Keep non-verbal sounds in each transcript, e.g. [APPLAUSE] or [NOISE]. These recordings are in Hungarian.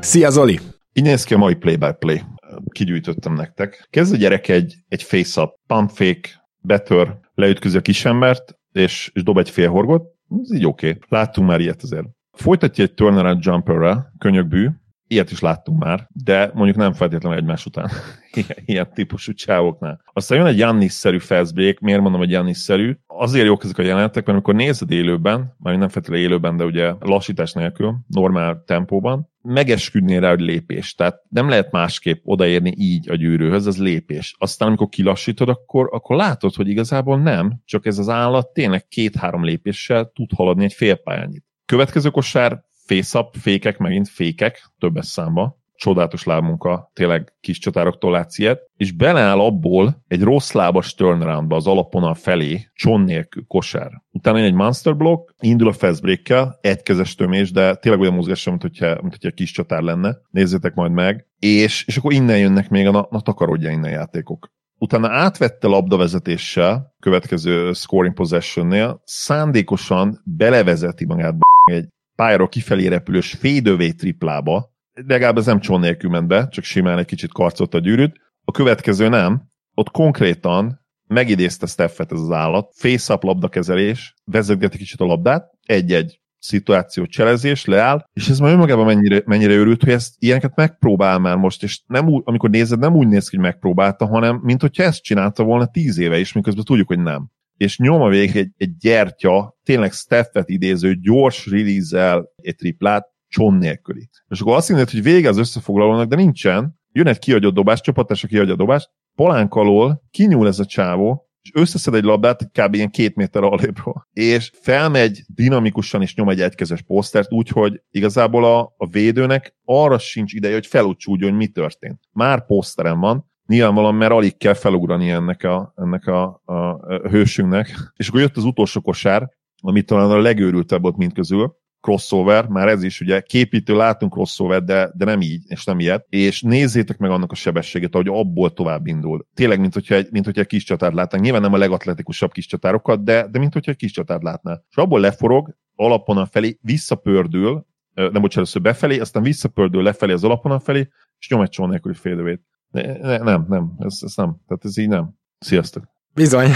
Szia Zoli! Így néz ki a mai play-by-play. Kigyűjtöttem nektek. Kezd a gyerek egy, egy face-up, pump fake, betör, leütközi a kisembert, és, és dob egy félhorgot. Ez így oké. Okay. Láttunk már ilyet azért. Folytatja egy turnaround jumperre, könyökbű, ilyet is láttunk már, de mondjuk nem feltétlenül egymás után. [LAUGHS] ilyen típusú csávoknál. Aztán jön egy Jannis-szerű fast break, miért mondom, hogy Jannis-szerű? Azért jók ezek a jelenetek, mert amikor nézed élőben, már nem feltétlenül élőben, de ugye lassítás nélkül, normál tempóban, megesküdnél rá, hogy lépés. Tehát nem lehet másképp odaérni így a gyűrűhöz, ez lépés. Aztán, amikor kilassítod, akkor, akkor látod, hogy igazából nem, csak ez az állat tényleg két-három lépéssel tud haladni egy félpályányit. Következő kosár face-up, fékek, megint fékek, többes számba, csodálatos lábmunka, tényleg kis csatároktól látsz ilyet, és beleáll abból egy rossz lábas turnaroundba az alapon felé, cson nélkül, kosár. Utána egy monster block, indul a fast break egy kezes tömés, de tényleg olyan mozgása, mint hogyha, mint hogyha kis csatár lenne. Nézzétek majd meg. És, és akkor innen jönnek még a, na, na takarodja innen játékok. Utána átvette labdavezetéssel, következő scoring possessionnél, szándékosan belevezeti magát egy pályáról kifelé repülős fade triplába, legalább ez nem csón nélkül ment be, csak simán egy kicsit karcolt a gyűrűt. A következő nem, ott konkrétan megidézte Steffet ez az állat, face-up labdakezelés, vezetgeti kicsit a labdát, egy-egy szituáció cselezés, leáll, és ez már önmagában mennyire, mennyire őrült, hogy ezt ilyeneket megpróbál már most, és nem úgy, amikor nézed, nem úgy néz ki, hogy megpróbálta, hanem mint hogyha ezt csinálta volna tíz éve is, miközben tudjuk, hogy nem. És nyom a végig egy, egy gyertya, tényleg Steffet idéző, gyors release egy triplát, cson nélküli. És akkor azt mondod, hogy vége az összefoglalónak, de nincsen, jön egy kiadott dobás, csapatás, aki kiadja a dobást, palánk alól kinyúl ez a csávó, és összeszed egy labdát kb. ilyen két méter alépról. És felmegy dinamikusan és nyom egy egykezes posztert, úgyhogy igazából a, a védőnek arra sincs ideje, hogy felúcsúdjon, hogy mi történt. Már poszterem van, nyilvánvalóan, mert alig kell felugrani ennek a, ennek a, a, a hősünknek. És akkor jött az utolsó kosár, amit talán a legőrültebb volt mind közül, crossover, már ez is ugye képítő látunk crossover, de, de nem így, és nem ilyet, és nézzétek meg annak a sebességét, ahogy abból tovább indul. Tényleg, mint hogyha mint hogyha egy kis csatárt látnánk. Nyilván nem a legatletikusabb kis csatárokat, de, de mint hogyha egy kis csatárt látná. És abból leforog, alapon felé, visszapördül, nem bocsánat, először befelé, aztán visszapördül lefelé az alapon felé, és nyom egy csón nélküli félővét. Ne, ne, nem, nem, ez, ez nem. Tehát ez így nem. Sziasztok. Bizony.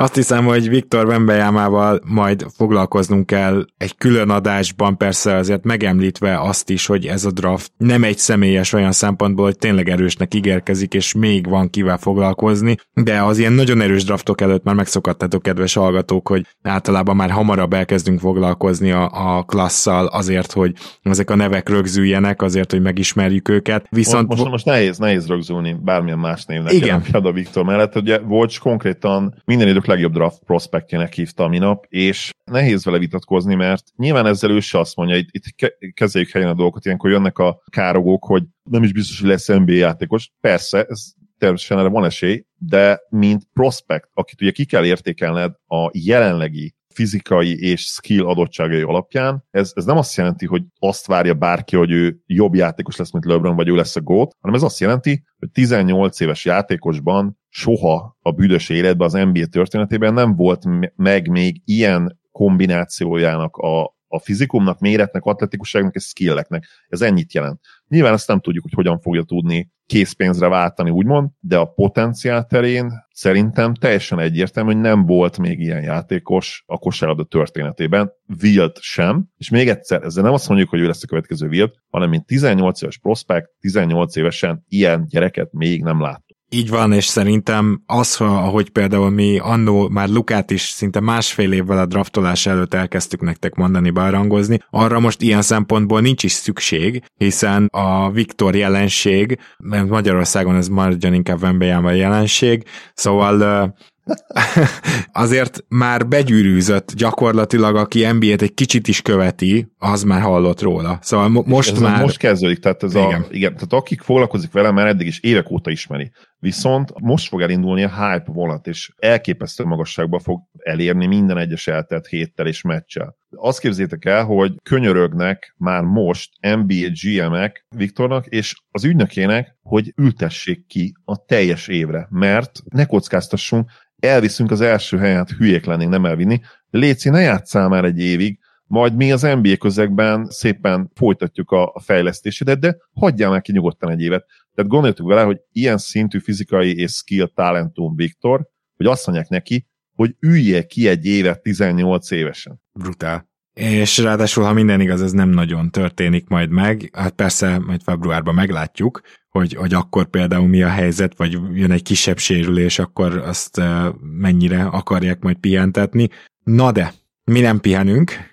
Azt hiszem, hogy Viktor Vembejámával majd foglalkoznunk kell egy külön adásban, persze azért megemlítve azt is, hogy ez a draft nem egy személyes olyan szempontból, hogy tényleg erősnek ígérkezik, és még van kivel foglalkozni, de az ilyen nagyon erős draftok előtt már megszokadtatok, kedves hallgatók, hogy általában már hamarabb elkezdünk foglalkozni a, a klasszal azért, hogy ezek a nevek rögzüljenek, azért, hogy megismerjük őket. Viszont most, most, most nehéz, nehéz rögzülni bármilyen más névnek. Igen. A Viktor mellett, ugye Volcs konkrétan minden idők legjobb draft prospektjének hívta a minap, és nehéz vele vitatkozni, mert nyilván ezzel ő se azt mondja, itt, itt kezeljük helyen a dolgokat, ilyenkor jönnek a károgók, hogy nem is biztos, hogy lesz NBA játékos. Persze, ez természetesen erre van esély, de mint prospect, akit ugye ki kell értékelned a jelenlegi fizikai és skill adottságai alapján. Ez, ez nem azt jelenti, hogy azt várja bárki, hogy ő jobb játékos lesz, mint LeBron, vagy ő lesz a GOAT, hanem ez azt jelenti, hogy 18 éves játékosban soha a büdös életben az NBA történetében nem volt meg még ilyen kombinációjának a, a fizikumnak, méretnek, atletikusságnak és skilleknek. Ez ennyit jelent. Nyilván ezt nem tudjuk, hogy hogyan fogja tudni készpénzre váltani, úgymond, de a potenciál terén szerintem teljesen egyértelmű, hogy nem volt még ilyen játékos a kosárlabda történetében, Wilt sem, és még egyszer, ezzel nem azt mondjuk, hogy ő lesz a következő Wilt, hanem mint 18 éves prospekt, 18 évesen ilyen gyereket még nem lát. Így van, és szerintem az, ahogy például mi annó már Lukát is szinte másfél évvel a draftolás előtt elkezdtük nektek mondani, berangozni, arra most ilyen szempontból nincs is szükség, hiszen a Viktor jelenség, mert Magyarországon ez maradjon inkább Vembejában jelenség, szóval [LAUGHS] azért már begyűrűzött gyakorlatilag, aki NBA-t egy kicsit is követi, az már hallott róla. Szóval mo- most már... Most kezdődik, tehát ez igen. a, igen, tehát akik foglalkozik vele, már eddig is évek óta ismeri. Viszont most fog elindulni a hype vonat, és elképesztő magasságba fog elérni minden egyes eltelt héttel és meccsel. Azt képzétek el, hogy könyörögnek már most NBA GM-ek Viktornak és az ügynökének, hogy ültessék ki a teljes évre, mert ne kockáztassunk, elviszünk az első helyet, hülyék lennénk nem elvinni, Léci, ne játsszál már egy évig, majd mi az NBA közegben szépen folytatjuk a, a fejlesztésedet, de hagyjál meg ki nyugodtan egy évet. Tehát gondoljuk vele, hogy ilyen szintű fizikai és skill talentum Viktor, hogy azt mondják neki, hogy ülje ki egy évet 18 évesen. Brutál. És ráadásul, ha minden igaz, ez nem nagyon történik majd meg. Hát persze, majd februárban meglátjuk, hogy, hogy akkor például mi a helyzet, vagy jön egy kisebb sérülés, akkor azt mennyire akarják majd pihentetni. Na de, mi nem pihenünk,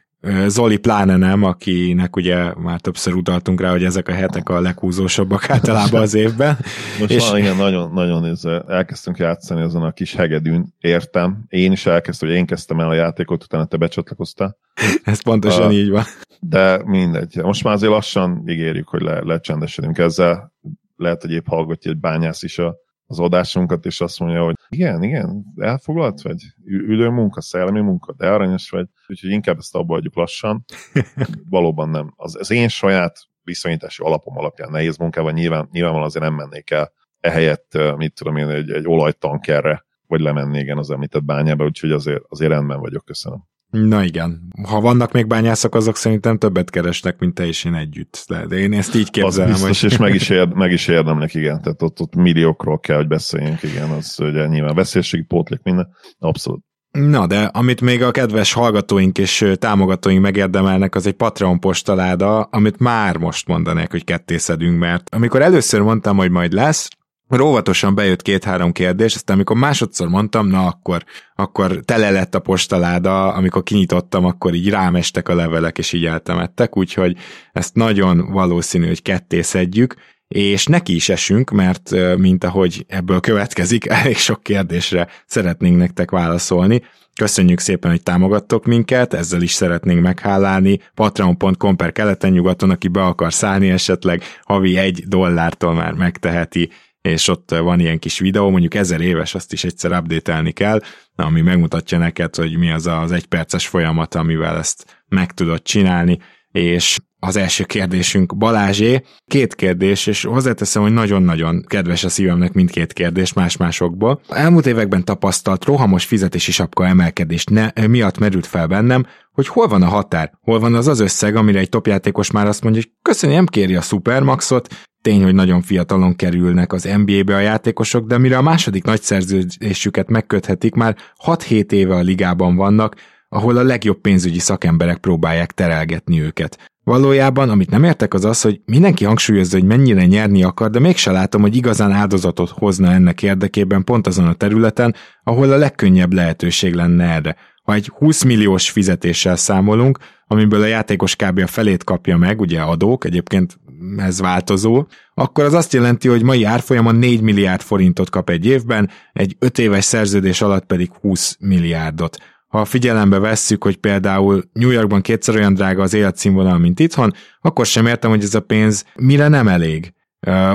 Zoli pláne nem, akinek ugye már többször utaltunk rá, hogy ezek a hetek a leghúzósabbak [LAUGHS] általában az évben. Most és... van, igen, nagyon, nagyon nézve, elkezdtünk játszani azon a kis hegedűn, értem. Én is elkezdtem, hogy én kezdtem el a játékot, utána te becsatlakoztál. [LAUGHS] Ez pontosan uh, így van. De mindegy. Most már azért lassan ígérjük, hogy le, lecsendesedünk ezzel. Lehet, hogy épp hallgatja egy bányász is a az adásunkat, és azt mondja, hogy igen, igen, elfoglalt vagy? Ülő munka, szellemi munka, de aranyos vagy, úgyhogy inkább ezt abba adjuk lassan. [LAUGHS] Valóban nem. Az, az én saját viszonyítási alapom alapján nehéz munkával nyilván, nyilvánvalóan azért nem mennék el ehelyett, mit tudom én, egy, egy olajtankerre, vagy lemennék igen az említett bányába, úgyhogy azért, azért rendben vagyok, köszönöm. Na igen. Ha vannak még bányászok, azok szerintem többet keresnek, mint te és én együtt. De én ezt így képzelem. Az biztos, hogy... és meg is, érd, meg is érdemlik, igen. Tehát ott, ott milliókról kell, hogy beszéljünk, igen. Az ugye nyilván veszélységi pótlék minden. Abszolút. Na, de amit még a kedves hallgatóink és támogatóink megérdemelnek, az egy Patreon postaláda, amit már most mondanék, hogy kettészedünk, mert amikor először mondtam, hogy majd lesz, Róvatosan bejött két-három kérdés, aztán amikor másodszor mondtam, na akkor, akkor tele lett a postaláda, amikor kinyitottam, akkor így rámestek a levelek, és így eltemettek, úgyhogy ezt nagyon valószínű, hogy ketté szedjük, és neki is esünk, mert mint ahogy ebből következik, [LAUGHS] elég sok kérdésre szeretnénk nektek válaszolni. Köszönjük szépen, hogy támogattok minket, ezzel is szeretnénk meghálálni. Patreon.com per keleten nyugaton, aki be akar szállni esetleg, havi egy dollártól már megteheti és ott van ilyen kis videó, mondjuk ezer éves, azt is egyszer update kell, ami megmutatja neked, hogy mi az az egyperces folyamat, amivel ezt meg tudod csinálni, és az első kérdésünk Balázsé. Két kérdés, és hozzáteszem, hogy nagyon-nagyon kedves a szívemnek mindkét kérdés más-másokból. Elmúlt években tapasztalt rohamos fizetési sapka emelkedés ne, miatt merült fel bennem, hogy hol van a határ, hol van az az összeg, amire egy topjátékos már azt mondja, hogy köszönöm, nem kéri a Supermaxot, tény, hogy nagyon fiatalon kerülnek az NBA-be a játékosok, de mire a második nagy szerződésüket megköthetik, már 6-7 éve a ligában vannak, ahol a legjobb pénzügyi szakemberek próbálják terelgetni őket. Valójában, amit nem értek, az az, hogy mindenki hangsúlyozza, hogy mennyire nyerni akar, de mégse látom, hogy igazán áldozatot hozna ennek érdekében pont azon a területen, ahol a legkönnyebb lehetőség lenne erre. Ha egy 20 milliós fizetéssel számolunk, amiből a játékos kb. a felét kapja meg, ugye adók, egyébként ez változó, akkor az azt jelenti, hogy mai árfolyamon 4 milliárd forintot kap egy évben, egy 5 éves szerződés alatt pedig 20 milliárdot. Ha figyelembe vesszük, hogy például New Yorkban kétszer olyan drága az életszínvonal, mint itthon, akkor sem értem, hogy ez a pénz mire nem elég.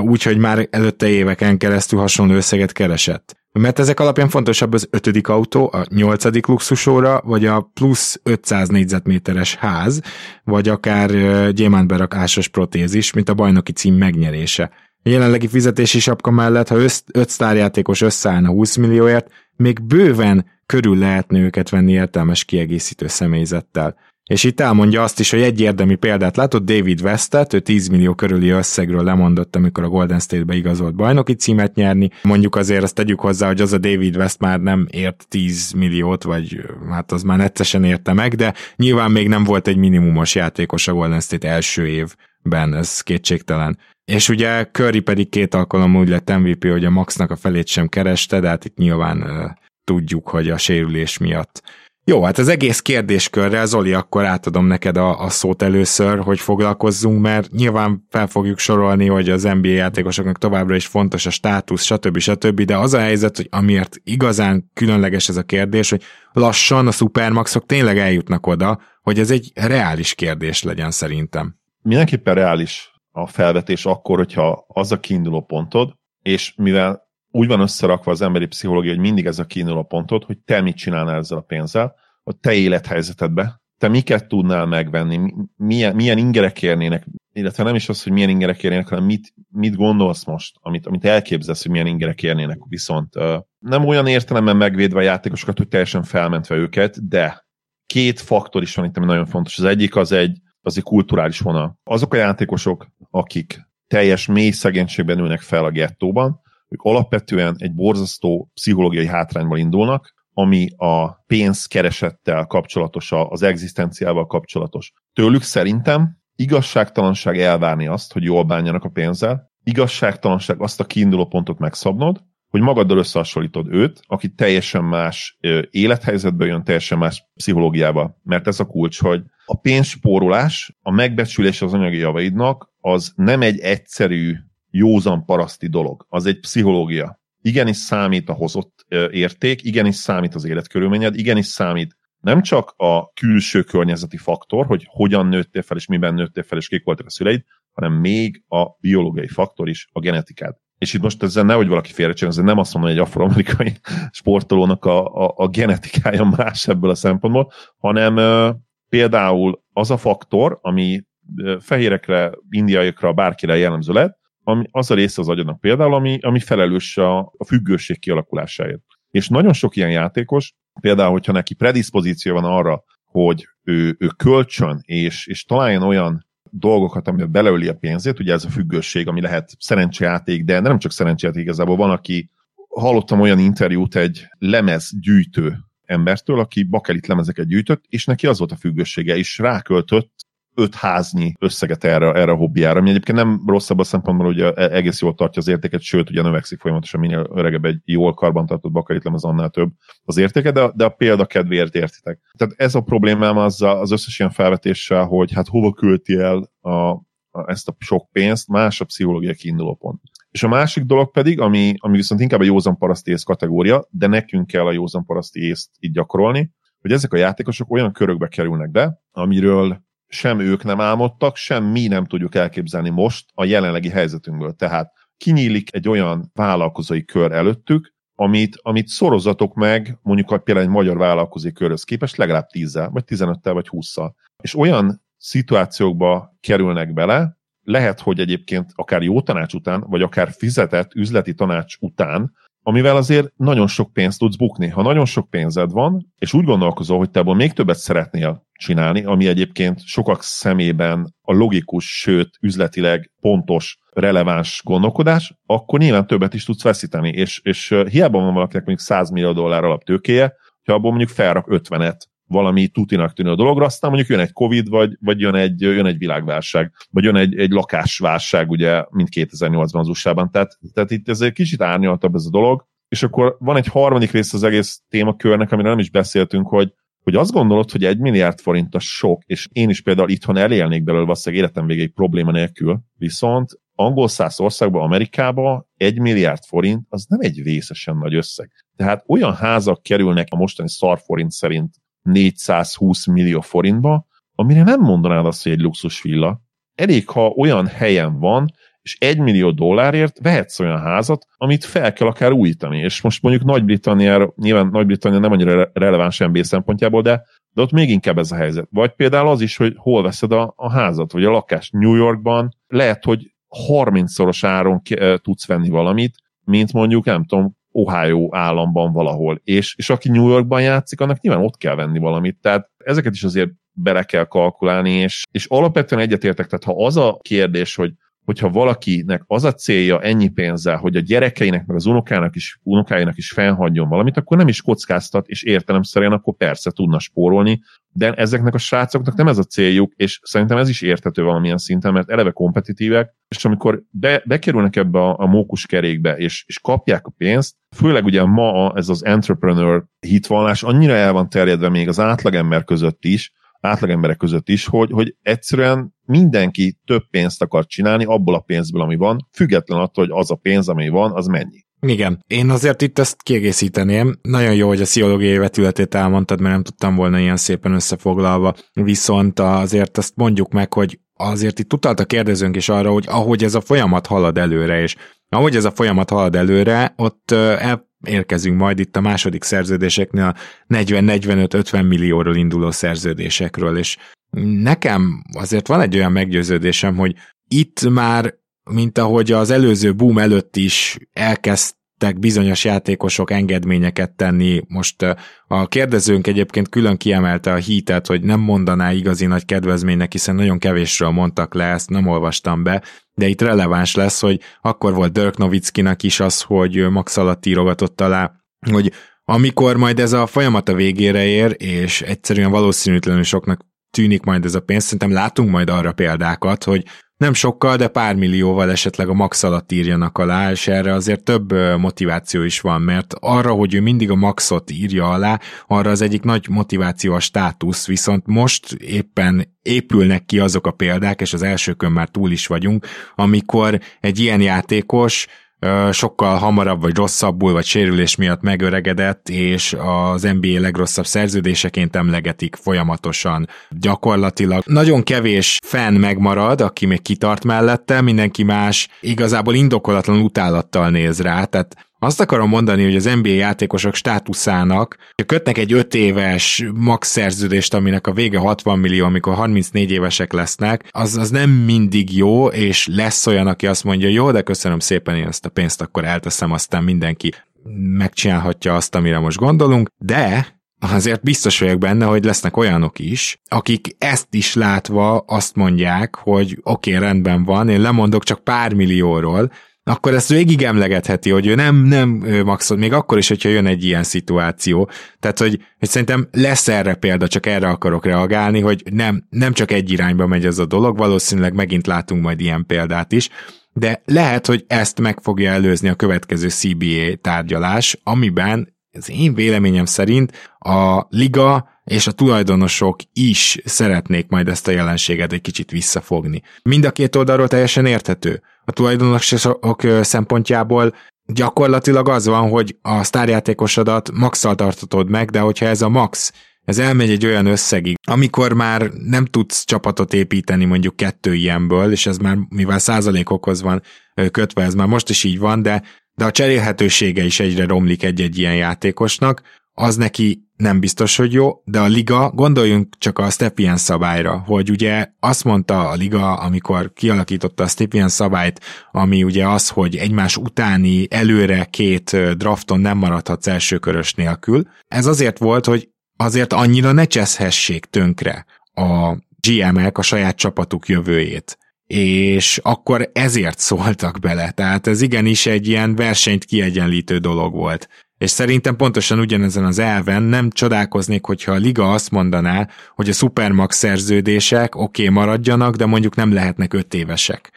Úgyhogy már előtte éveken keresztül hasonló összeget keresett. Mert ezek alapján fontosabb az ötödik autó, a nyolcadik luxusóra, vagy a plusz 500 négyzetméteres ház, vagy akár gyémántberakásos protézis, mint a bajnoki cím megnyerése. A jelenlegi fizetési sapka mellett, ha 5 sztárjátékos összeállna 20 millióért, még bőven körül lehetne őket venni értelmes kiegészítő személyzettel. És itt elmondja azt is, hogy egy érdemi példát látott David Westet, ő 10 millió körüli összegről lemondott, amikor a Golden State-be igazolt bajnoki címet nyerni. Mondjuk azért azt tegyük hozzá, hogy az a David West már nem ért 10 milliót, vagy hát az már nettesen érte meg, de nyilván még nem volt egy minimumos játékos a Golden State első évben, ez kétségtelen. És ugye Curry pedig két alkalommal úgy lett MVP, hogy a Maxnak a felét sem kereste, de hát itt nyilván tudjuk, hogy a sérülés miatt Jó, hát az egész kérdéskörrel, Zoli, akkor átadom neked a, a szót először, hogy foglalkozzunk, mert nyilván fel fogjuk sorolni, hogy az NBA játékosoknak továbbra is fontos a státusz, stb. stb. De az a helyzet, hogy amiért igazán különleges ez a kérdés, hogy lassan a szupermaxok tényleg eljutnak oda, hogy ez egy reális kérdés legyen szerintem. Mindenképpen reális a felvetés akkor, hogyha az a kiinduló pontod, és mivel úgy van összerakva az emberi pszichológia, hogy mindig ez a kiinduló pontod, hogy te mit csinálnál ezzel a pénzzel, a te élethelyzetedbe, te miket tudnál megvenni, milyen, milyen ingerek érnének, illetve nem is az, hogy milyen ingerek érnének, hanem mit, mit gondolsz most, amit, amit elképzelsz, hogy milyen ingerek érnének, viszont nem olyan értelemben megvédve a játékosokat, hogy teljesen felmentve őket, de két faktor is van itt, ami nagyon fontos. Az egyik az egy, az egy kulturális vonal. Azok a játékosok, akik teljes mély szegénységben ülnek fel a gettóban, ők alapvetően egy borzasztó pszichológiai hátrányból indulnak, ami a pénzkeresettel kapcsolatos, az egzisztenciával kapcsolatos. Tőlük szerintem igazságtalanság elvárni azt, hogy jól bánjanak a pénzzel, igazságtalanság azt a kiinduló pontot megszabnod, hogy magaddal összehasonlítod őt, aki teljesen más élethelyzetből jön, teljesen más pszichológiába. Mert ez a kulcs, hogy a pénzspórolás, a megbecsülés az anyagi javaidnak, az nem egy egyszerű józan paraszti dolog, az egy pszichológia. Igenis számít a hozott érték, igenis számít az életkörülményed, igenis számít nem csak a külső környezeti faktor, hogy hogyan nőttél fel, és miben nőttél fel, és kik voltak a szüleid, hanem még a biológiai faktor is, a genetikád. És itt most ezzel nehogy valaki félrecsen, ezzel nem azt mondom, hogy egy afroamerikai [LAUGHS] sportolónak a, a, a genetikája más ebből a szempontból, hanem uh, például az a faktor, ami fehérekre, indiaiakra, bárkire jellemző lehet, ami, az a része az agyadnak például, ami, ami felelős a, a függőség kialakulásáért. És nagyon sok ilyen játékos, például, hogyha neki predispozíció van arra, hogy ő, ő kölcsön, és, és találjon olyan dolgokat, amivel beleöli a pénzét, ugye ez a függőség, ami lehet szerencsejáték, de nem csak szerencsejáték, igazából van, aki hallottam olyan interjút egy lemezgyűjtő embertől, aki bakelit lemezeket gyűjtött, és neki az volt a függősége, és ráköltött öt háznyi összeget erre, erre a hobbiára, ami egyébként nem rosszabb a szempontból, hogy egész jól tartja az értéket, sőt, ugye növekszik folyamatosan, minél öregebb egy jól karbantartott bakaritlem, az annál több az értéke, de, de a példa kedvéért értitek. Tehát ez a problémám az, az összes ilyen felvetéssel, hogy hát hova költi el a, a, ezt a sok pénzt, más a pszichológiai kiinduló pont. És a másik dolog pedig, ami, ami viszont inkább a józan paraszti ész kategória, de nekünk kell a józan paraszti észt így gyakorolni, hogy ezek a játékosok olyan körökbe kerülnek be, amiről sem ők nem álmodtak, sem mi nem tudjuk elképzelni most a jelenlegi helyzetünkből. Tehát kinyílik egy olyan vállalkozói kör előttük, amit, amit szorozatok meg, mondjuk például egy magyar vállalkozói körhöz képest legalább 10 vagy 15 vagy 20-szal. És olyan szituációkba kerülnek bele, lehet, hogy egyébként akár jó tanács után, vagy akár fizetett üzleti tanács után, amivel azért nagyon sok pénzt tudsz bukni. Ha nagyon sok pénzed van, és úgy gondolkozol, hogy te abból még többet szeretnél csinálni, ami egyébként sokak szemében a logikus, sőt üzletileg pontos, releváns gondolkodás, akkor nyilván többet is tudsz veszíteni, és, és hiába van valakinek mondjuk 100 millió dollár alaptőkéje, ha abból mondjuk felrak 50-et valami tutinak tűnő dologra, aztán mondjuk jön egy Covid, vagy, vagy jön, egy, jön egy világválság, vagy jön egy, egy lakásválság, ugye, mint 2008-ban az USA-ban. Tehát, tehát itt ez egy kicsit árnyaltabb ez a dolog, és akkor van egy harmadik rész az egész témakörnek, amiről nem is beszéltünk, hogy hogy azt gondolod, hogy egy milliárd forint a sok, és én is például itthon elélnék belőle valószínűleg életem végéig probléma nélkül, viszont angol száz országban, Amerikában egy milliárd forint az nem egy vészesen nagy összeg. Tehát olyan házak kerülnek a mostani szarforint szerint 420 millió forintba, amire nem mondanád azt, hogy egy luxus villa. Elég, ha olyan helyen van, és egy millió dollárért vehetsz olyan házat, amit fel kell akár újítani. És most mondjuk Nagy-Britanniára, nyilván Nagy-Britannia nem annyira releváns NBA szempontjából, de, de ott még inkább ez a helyzet. Vagy például az is, hogy hol veszed a, a házat, vagy a lakást New Yorkban, lehet, hogy 30-szoros áron tudsz venni valamit, mint mondjuk, nem tudom, Ohio államban valahol. És, és aki New Yorkban játszik, annak nyilván ott kell venni valamit. Tehát ezeket is azért bele kell kalkulálni, és, és alapvetően egyetértek, tehát ha az a kérdés, hogy hogyha valakinek az a célja ennyi pénzzel, hogy a gyerekeinek, meg az unokának is, unokáinak is felhagyjon valamit, akkor nem is kockáztat, és értelemszerűen akkor persze tudna spórolni, de ezeknek a srácoknak nem ez a céljuk, és szerintem ez is érthető valamilyen szinten, mert eleve kompetitívek, és amikor be, bekerülnek ebbe a, a mókus kerékbe, és, és kapják a pénzt, főleg ugye ma ez az entrepreneur hitvallás annyira el van terjedve még az átlagember között is, átlagemberek között is, hogy, hogy egyszerűen mindenki több pénzt akar csinálni abból a pénzből, ami van, független attól, hogy az a pénz, ami van, az mennyi. Igen, én azért itt ezt kiegészíteném. Nagyon jó, hogy a pszichológiai vetületét elmondtad, mert nem tudtam volna ilyen szépen összefoglalva. Viszont azért azt mondjuk meg, hogy azért itt utalt a kérdezőnk is arra, hogy ahogy ez a folyamat halad előre, és ahogy ez a folyamat halad előre, ott el érkezünk majd itt a második szerződéseknél 40-45-50 millióról induló szerződésekről, és nekem azért van egy olyan meggyőződésem, hogy itt már, mint ahogy az előző boom előtt is elkezd bizonyos játékosok engedményeket tenni. Most a kérdezőnk egyébként külön kiemelte a hítet, hogy nem mondaná igazi nagy kedvezménynek, hiszen nagyon kevésről mondtak le, ezt nem olvastam be, de itt releváns lesz, hogy akkor volt Dirk Novickinak is az, hogy max alatt írogatott alá, hogy amikor majd ez a folyamat a végére ér, és egyszerűen valószínűtlenül soknak tűnik majd ez a pénz, szerintem látunk majd arra példákat, hogy nem sokkal, de pár millióval esetleg a max alatt írjanak alá, és erre azért több motiváció is van, mert arra, hogy ő mindig a maxot írja alá, arra az egyik nagy motiváció a státusz, viszont most éppen épülnek ki azok a példák, és az elsőkön már túl is vagyunk, amikor egy ilyen játékos sokkal hamarabb, vagy rosszabbul, vagy sérülés miatt megöregedett, és az NBA legrosszabb szerződéseként emlegetik folyamatosan. Gyakorlatilag nagyon kevés fan megmarad, aki még kitart mellette, mindenki más igazából indokolatlan utálattal néz rá, tehát azt akarom mondani, hogy az NBA játékosok státuszának kötnek egy 5 éves max szerződést, aminek a vége 60 millió, amikor 34 évesek lesznek, az, az nem mindig jó, és lesz olyan, aki azt mondja, jó, de köszönöm szépen, én ezt a pénzt akkor elteszem, aztán mindenki megcsinálhatja azt, amire most gondolunk, de azért biztos vagyok benne, hogy lesznek olyanok is, akik ezt is látva azt mondják, hogy oké, okay, rendben van, én lemondok csak pár millióról, akkor ezt végig emlegetheti, hogy ő nem, nem ő maxol, még akkor is, hogyha jön egy ilyen szituáció. Tehát, hogy, hogy szerintem lesz erre példa, csak erre akarok reagálni, hogy nem, nem csak egy irányba megy ez a dolog, valószínűleg megint látunk majd ilyen példát is, de lehet, hogy ezt meg fogja előzni a következő CBA tárgyalás, amiben az én véleményem szerint a liga és a tulajdonosok is szeretnék majd ezt a jelenséget egy kicsit visszafogni. Mind a két oldalról teljesen érthető a tulajdonosok szempontjából gyakorlatilag az van, hogy a sztárjátékosodat maxal tartatod meg, de hogyha ez a max, ez elmegy egy olyan összegig, amikor már nem tudsz csapatot építeni mondjuk kettő ilyenből, és ez már mivel százalékokhoz van kötve, ez már most is így van, de, de a cserélhetősége is egyre romlik egy-egy ilyen játékosnak, az neki nem biztos, hogy jó, de a liga, gondoljunk csak a Stepien szabályra, hogy ugye azt mondta a liga, amikor kialakította a Stepien szabályt, ami ugye az, hogy egymás utáni előre két drafton nem maradhatsz elsőkörös nélkül. Ez azért volt, hogy azért annyira ne cseszhessék tönkre a GM-ek a saját csapatuk jövőjét és akkor ezért [LAUGHS] szóltak bele. Tehát ez igenis egy ilyen versenyt kiegyenlítő dolog volt és szerintem pontosan ugyanezen az elven nem csodálkoznék, hogyha a liga azt mondaná, hogy a Supermax szerződések oké okay, maradjanak, de mondjuk nem lehetnek öt évesek,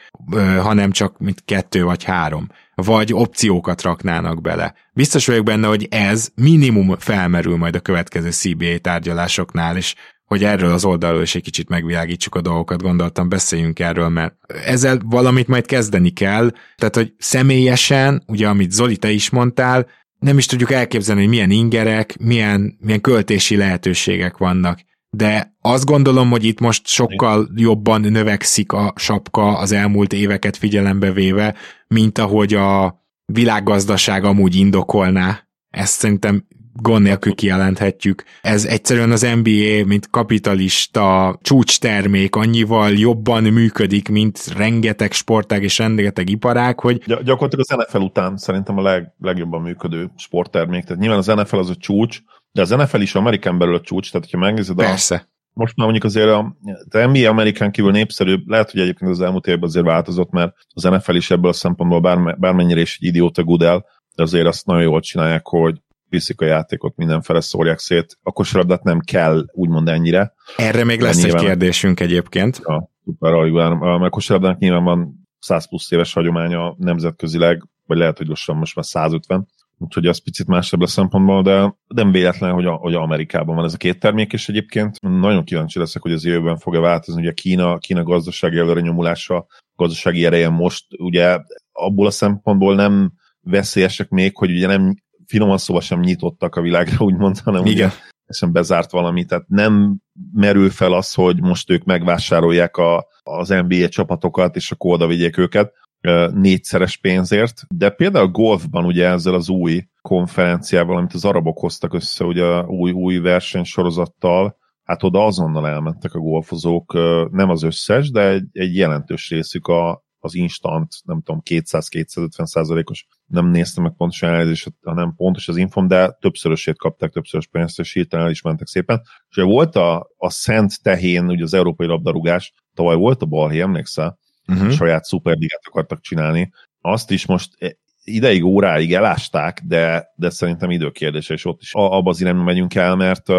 hanem csak mint kettő vagy három vagy opciókat raknának bele. Biztos vagyok benne, hogy ez minimum felmerül majd a következő CBA tárgyalásoknál, és hogy erről az oldalról is egy kicsit megvilágítsuk a dolgokat, gondoltam, beszéljünk erről, mert ezzel valamit majd kezdeni kell, tehát hogy személyesen, ugye amit Zoli te is mondtál, nem is tudjuk elképzelni, hogy milyen ingerek, milyen, milyen költési lehetőségek vannak. De azt gondolom, hogy itt most sokkal jobban növekszik a sapka az elmúlt éveket figyelembe véve, mint ahogy a világgazdaság amúgy indokolná. Ezt szerintem gond nélkül kijelenthetjük. Ez egyszerűen az NBA, mint kapitalista csúcstermék annyival jobban működik, mint rengeteg sportág és rengeteg iparág, hogy... Gy- gyakorlatilag az NFL után szerintem a leg, legjobban működő sporttermék. Tehát nyilván az NFL az a csúcs, de az NFL is Amerikán belül a csúcs, tehát ha megnézed Persze. most már mondjuk azért a, a NBA Amerikán kívül népszerűbb, lehet, hogy egyébként az elmúlt évben azért változott, mert az NFL is ebből a szempontból bár, bármennyire is egy idióta gudel, de azért azt nagyon jól csinálják, hogy viszik a játékot, mindenfele szórják szét. A kosarabdát nem kell úgymond ennyire. Erre még lesz nyilván, egy kérdésünk egyébként. Ja, szuper, mert a kosarabdának nyilván van 100 plusz éves hagyománya nemzetközileg, vagy lehet, hogy lassan most már 150, úgyhogy az picit másabb a szempontból, de nem véletlen, hogy, a, hogy Amerikában van ez a két termék, és egyébként nagyon kíváncsi leszek, hogy az jövőben fog-e változni, ugye Kína, Kína gazdasági előre nyomulása, gazdasági ereje most, ugye abból a szempontból nem veszélyesek még, hogy ugye nem finoman szóval sem nyitottak a világra, úgymond, hanem Igen. ugye sem bezárt valami, tehát nem merül fel az, hogy most ők megvásárolják a, az NBA csapatokat, és akkor oda vigyék őket négyszeres pénzért, de például golfban ugye ezzel az új konferenciával, amit az arabok hoztak össze, ugye új, új versenysorozattal, hát oda azonnal elmentek a golfozók, nem az összes, de egy, egy jelentős részük a, az instant, nem tudom, 200-250 százalékos, nem néztem meg pontosan elnézést, hanem pontos az infom, de többszörösét kapták, többszörös pénzt, és hirtelen el is mentek szépen. És volt a, a Szent Tehén, ugye az európai labdarúgás, tavaly volt a balhé, emlékszel? Uh-huh. Saját szuperligát akartak csinálni. Azt is most e, ideig, óráig elásták, de, de szerintem időkérdése, és ott is abba az irányba megyünk el, mert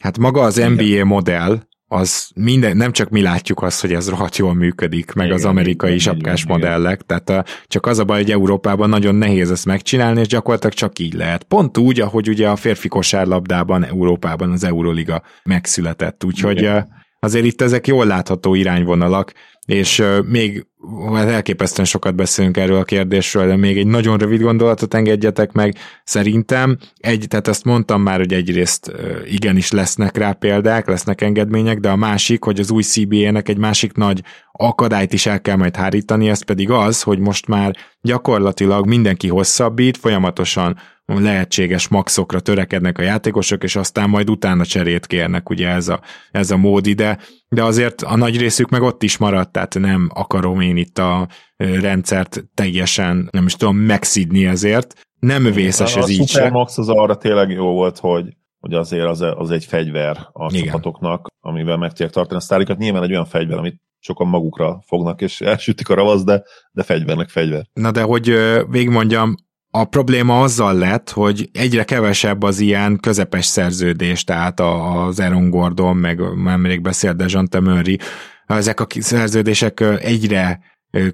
Hát maga az NBA igen. modell, az minden, nem csak mi látjuk azt, hogy ez rohadt jól működik, meg igen, az amerikai igen, sapkás igen, modellek, igen. tehát csak az a baj, hogy Európában nagyon nehéz ezt megcsinálni, és gyakorlatilag csak így lehet. Pont úgy, ahogy ugye a férfi kosárlabdában Európában az Euroliga megszületett, úgyhogy igen. azért itt ezek jól látható irányvonalak, és még hát elképesztően sokat beszélünk erről a kérdésről, de még egy nagyon rövid gondolatot engedjetek meg. Szerintem, egy, tehát azt mondtam már, hogy egyrészt igenis lesznek rá példák, lesznek engedmények, de a másik, hogy az új CBA-nek egy másik nagy akadályt is el kell majd hárítani, ez pedig az, hogy most már gyakorlatilag mindenki hosszabbít, folyamatosan lehetséges maxokra törekednek a játékosok, és aztán majd utána cserét kérnek, ugye ez a, ez a mód ide, de azért a nagy részük meg ott is maradt, tehát nem akarom én itt a rendszert teljesen, nem is tudom, megszidni ezért. Nem vészes a, ez a így Supermax az arra tényleg jó volt, hogy hogy azért az, az egy fegyver a Igen. csapatoknak, amivel meg tudják tartani a sztárikat. Nyilván egy olyan fegyver, amit sokan magukra fognak, és elsütik a ravasz, de, de fegyvernek fegyver. Na de hogy végigmondjam, a probléma azzal lett, hogy egyre kevesebb az ilyen közepes szerződés, tehát az Aaron Gordon, meg nemrég beszélt Dejante Murray, ezek a szerződések egyre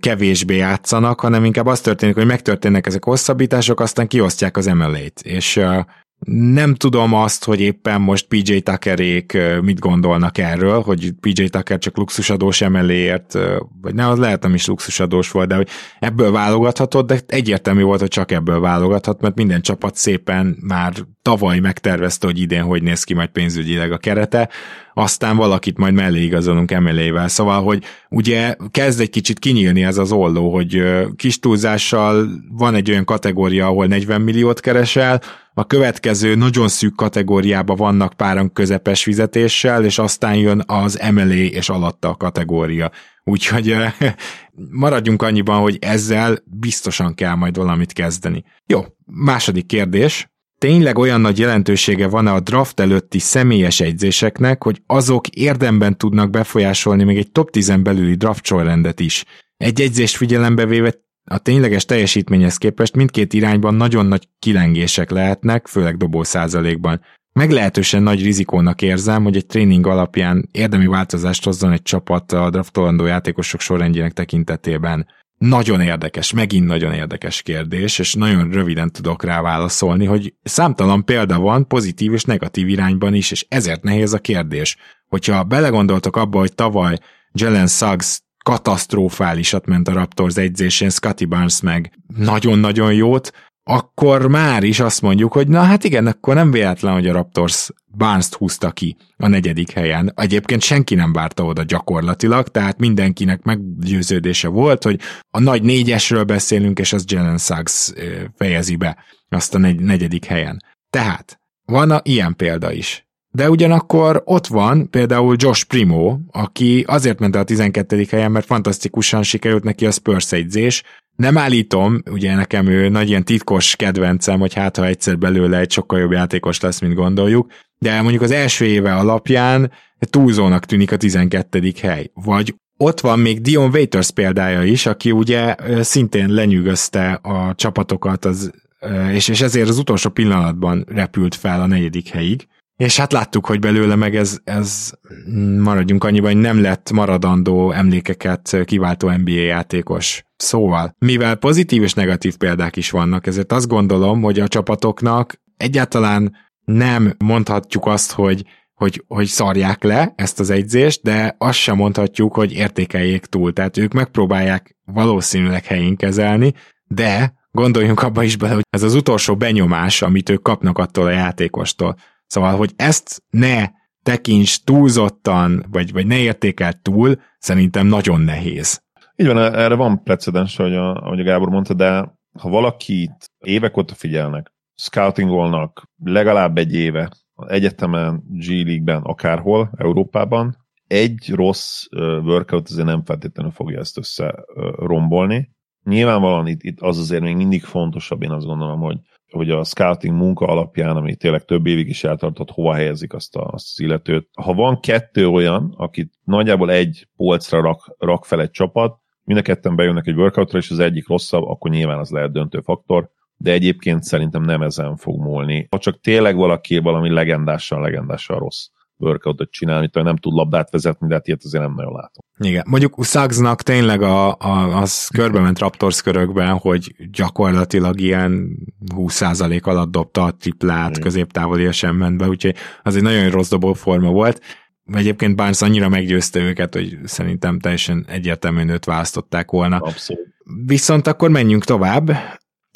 kevésbé játszanak, hanem inkább az történik, hogy megtörténnek ezek hosszabbítások, aztán kiosztják az MLA-t, és nem tudom azt, hogy éppen most PJ Tuckerék mit gondolnak erről, hogy PJ Tucker csak luxusadós emeléért, vagy ne, az lehet nem is luxusadós volt, de hogy ebből válogathatott, de egyértelmű volt, hogy csak ebből válogathat, mert minden csapat szépen már tavaly megtervezte, hogy idén hogy néz ki majd pénzügyileg a kerete, aztán valakit majd mellé igazolunk emelével. Szóval, hogy ugye kezd egy kicsit kinyílni ez az olló, hogy kis túlzással van egy olyan kategória, ahol 40 milliót keresel, a következő nagyon szűk kategóriában vannak páran közepes fizetéssel, és aztán jön az emelé és alatta a kategória. Úgyhogy [LAUGHS] maradjunk annyiban, hogy ezzel biztosan kell majd valamit kezdeni. Jó, második kérdés. Tényleg olyan nagy jelentősége van-e a draft előtti személyes egyzéseknek, hogy azok érdemben tudnak befolyásolni még egy top 10 belüli draft sorrendet is? Egy egyzést figyelembe véve a tényleges teljesítményhez képest mindkét irányban nagyon nagy kilengések lehetnek, főleg dobó százalékban. Meglehetősen nagy rizikónak érzem, hogy egy tréning alapján érdemi változást hozzon egy csapat a draftolandó játékosok sorrendjének tekintetében. Nagyon érdekes, megint nagyon érdekes kérdés, és nagyon röviden tudok rá válaszolni, hogy számtalan példa van pozitív és negatív irányban is, és ezért nehéz a kérdés. Hogyha belegondoltok abba, hogy tavaly Jalen Suggs katasztrofálisat ment a Raptors egyzésén, Scotty Barnes meg nagyon-nagyon jót, akkor már is azt mondjuk, hogy na hát igen, akkor nem véletlen, hogy a Raptors Barnes-t húzta ki a negyedik helyen. Egyébként senki nem várta oda gyakorlatilag, tehát mindenkinek meggyőződése volt, hogy a nagy négyesről beszélünk, és az Jalen Suggs fejezi be azt a negyedik helyen. Tehát van a ilyen példa is. De ugyanakkor ott van például Josh Primo, aki azért ment a 12. helyen, mert fantasztikusan sikerült neki a Spurs egyzés. Nem állítom, ugye nekem ő nagy ilyen titkos kedvencem, hogy hát ha egyszer belőle egy sokkal jobb játékos lesz, mint gondoljuk, de mondjuk az első éve alapján túlzónak tűnik a 12. hely. Vagy ott van még Dion Waiters példája is, aki ugye szintén lenyűgözte a csapatokat, az, és, és ezért az utolsó pillanatban repült fel a negyedik helyig. És hát láttuk, hogy belőle meg ez, ez maradjunk annyiban, hogy nem lett maradandó emlékeket kiváltó NBA játékos. Szóval, mivel pozitív és negatív példák is vannak, ezért azt gondolom, hogy a csapatoknak egyáltalán nem mondhatjuk azt, hogy hogy, hogy szarják le ezt az egyzést, de azt sem mondhatjuk, hogy értékeljék túl. Tehát ők megpróbálják valószínűleg helyén kezelni, de gondoljunk abba is bele, hogy ez az utolsó benyomás, amit ők kapnak attól a játékostól. Szóval, hogy ezt ne tekints túlzottan, vagy, vagy ne értékel túl, szerintem nagyon nehéz. Így van, erre van precedens, ahogy a, ahogy a Gábor mondta, de ha valakit évek óta figyelnek, scoutingolnak legalább egy éve, egyetemen, G League-ben, akárhol, Európában, egy rossz workout azért nem feltétlenül fogja ezt össze rombolni. Nyilvánvalóan itt, itt az azért még mindig fontosabb, én azt gondolom, hogy, hogy a scouting munka alapján, ami tényleg több évig is eltartott, hova helyezik azt, a, azt az illetőt. Ha van kettő olyan, akit nagyjából egy polcra rak, rak fel egy csapat, mind a ketten bejönnek egy workoutra, és az egyik rosszabb, akkor nyilván az lehet döntő faktor de egyébként szerintem nem ezen fog múlni. Ha csak tényleg valaki valami legendással, legendással rossz workoutot csinál, amit nem tud labdát vezetni, de hát ilyet azért nem nagyon látom. Igen, mondjuk Suggsnak tényleg a, a, az körbe ment Raptors körökben, hogy gyakorlatilag ilyen 20% alatt dobta a triplát, középtávoli sem ment be, úgyhogy az egy nagyon rossz forma volt. Egyébként Barnes annyira meggyőzte őket, hogy szerintem teljesen egyértelműen őt választották volna. Abszolút. Viszont akkor menjünk tovább.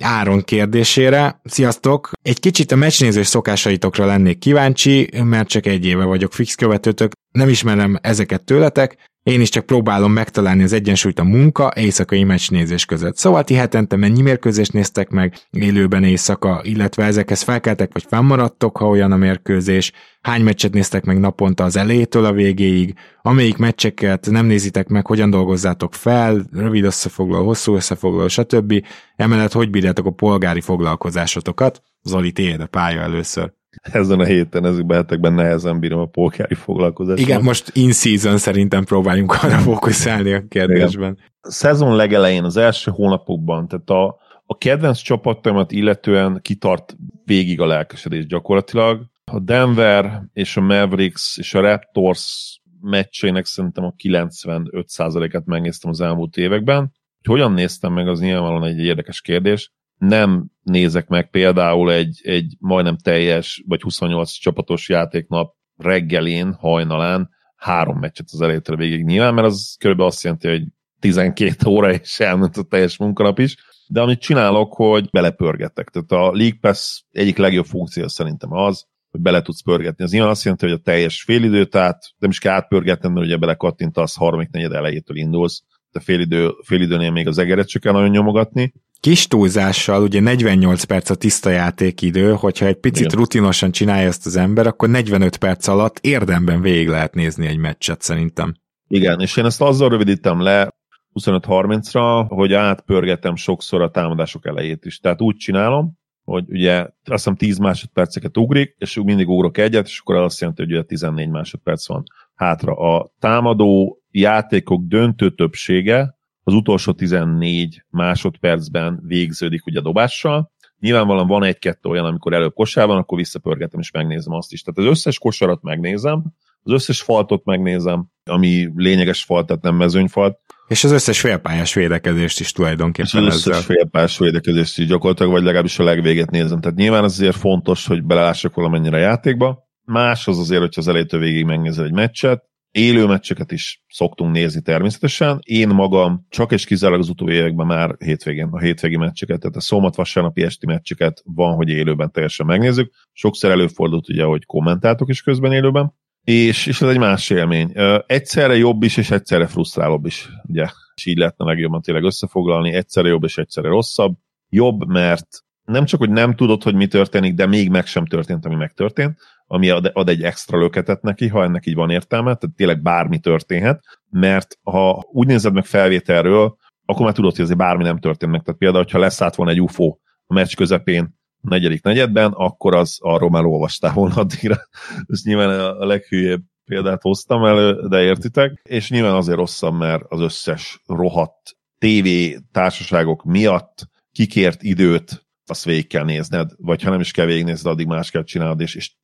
Áron kérdésére. Sziasztok! Egy kicsit a meccsnézős szokásaitokra lennék kíváncsi, mert csak egy éve vagyok fix követőtök, nem ismerem ezeket tőletek, én is csak próbálom megtalálni az egyensúlyt a munka, éjszakai meccsnézés között. Szóval ti hetente mennyi mérkőzést néztek meg élőben éjszaka, illetve ezekhez felkeltek vagy fennmaradtok, ha olyan a mérkőzés, hány meccset néztek meg naponta az elejétől a végéig, amelyik meccseket nem nézitek meg, hogyan dolgozzátok fel, rövid összefoglaló, hosszú összefoglaló, stb. Emellett hogy bírjátok a polgári foglalkozásotokat? Zoli, tiéd a pálya először ezen a héten, ezekben hetekben nehezen bírom a polgári foglalkozást. Igen, most in season szerintem próbáljunk arra fókuszálni a kérdésben. Igen. A szezon legelején, az első hónapokban, tehát a, a kedvenc csapatomat illetően kitart végig a lelkesedés gyakorlatilag. A Denver és a Mavericks és a Raptors meccseinek szerintem a 95%-et megnéztem az elmúlt években. Hogyan néztem meg, az nyilvánvalóan egy érdekes kérdés nem nézek meg például egy, egy majdnem teljes, vagy 28 csapatos játéknap reggelén, hajnalán három meccset az elejétől végig nyilván, mert az körülbelül azt jelenti, hogy 12 [LAUGHS] óra és elment a teljes munkanap is, de amit csinálok, hogy belepörgetek. Tehát a League Pass egyik legjobb funkció szerintem az, hogy bele tudsz pörgetni. Az nyilván azt jelenti, hogy a teljes félidőt át, nem is kell átpörgetni, mert ugye belekattintasz, harmadik negyed elejétől indulsz, de félidő, félidőnél még az egeret csak kell nagyon nyomogatni, kis túlzással, ugye 48 perc a tiszta játékidő, hogyha egy picit Igen. rutinosan csinálja ezt az ember, akkor 45 perc alatt érdemben végig lehet nézni egy meccset szerintem. Igen, és én ezt azzal rövidítem le 25-30-ra, hogy átpörgetem sokszor a támadások elejét is. Tehát úgy csinálom, hogy ugye azt hiszem 10 másodperceket ugrik, és mindig ugrok egyet, és akkor azt jelenti, hogy ugye 14 másodperc van hátra. A támadó játékok döntő többsége az utolsó 14 másodpercben végződik ugye dobással. Nyilvánvalóan van egy-kettő olyan, amikor előbb kosár van, akkor visszapörgetem és megnézem azt is. Tehát az összes kosarat megnézem, az összes faltot megnézem, ami lényeges falt, tehát nem mezőnyfalt. És az összes félpályás védekezést is tulajdonképpen és az összes ezzel. félpályás védekezést is gyakorlatilag, vagy legalábbis a legvéget nézem. Tehát nyilván az azért fontos, hogy belelássak valamennyire a játékba. Más az azért, hogyha az elejétől végig megnézel egy meccset, Élő meccseket is szoktunk nézni természetesen. Én magam csak és kizárólag az utóbbi években már hétvégén, a hétvégi meccseket, tehát a szombat-vasárnapi esti meccseket van, hogy élőben teljesen megnézzük. Sokszor előfordult ugye, hogy kommentáltok is közben élőben, és, és ez egy más élmény. Egyszerre jobb is, és egyszerre frusztrálóbb is, ugye, és így lehetne legjobban tényleg összefoglalni, egyszerre jobb, és egyszerre rosszabb. Jobb, mert nem csak, hogy nem tudod, hogy mi történik, de még meg sem történt, ami megtörtént, ami ad, ad egy extra löketet neki, ha ennek így van értelme, tehát tényleg bármi történhet, mert ha úgy nézed meg felvételről, akkor már tudod, hogy azért bármi nem történt meg. Tehát például, ha leszállt volna egy UFO a meccs közepén, negyedik negyedben, akkor az arról már olvastál volna addigra. [LAUGHS] Ez nyilván a leghülyebb példát hoztam elő, de értitek, és nyilván azért rosszabb, mert az összes rohadt TV társaságok miatt kikért időt azt végig kell nézned, vagy ha nem is kell végignézned, addig más kell csinálnod, és, és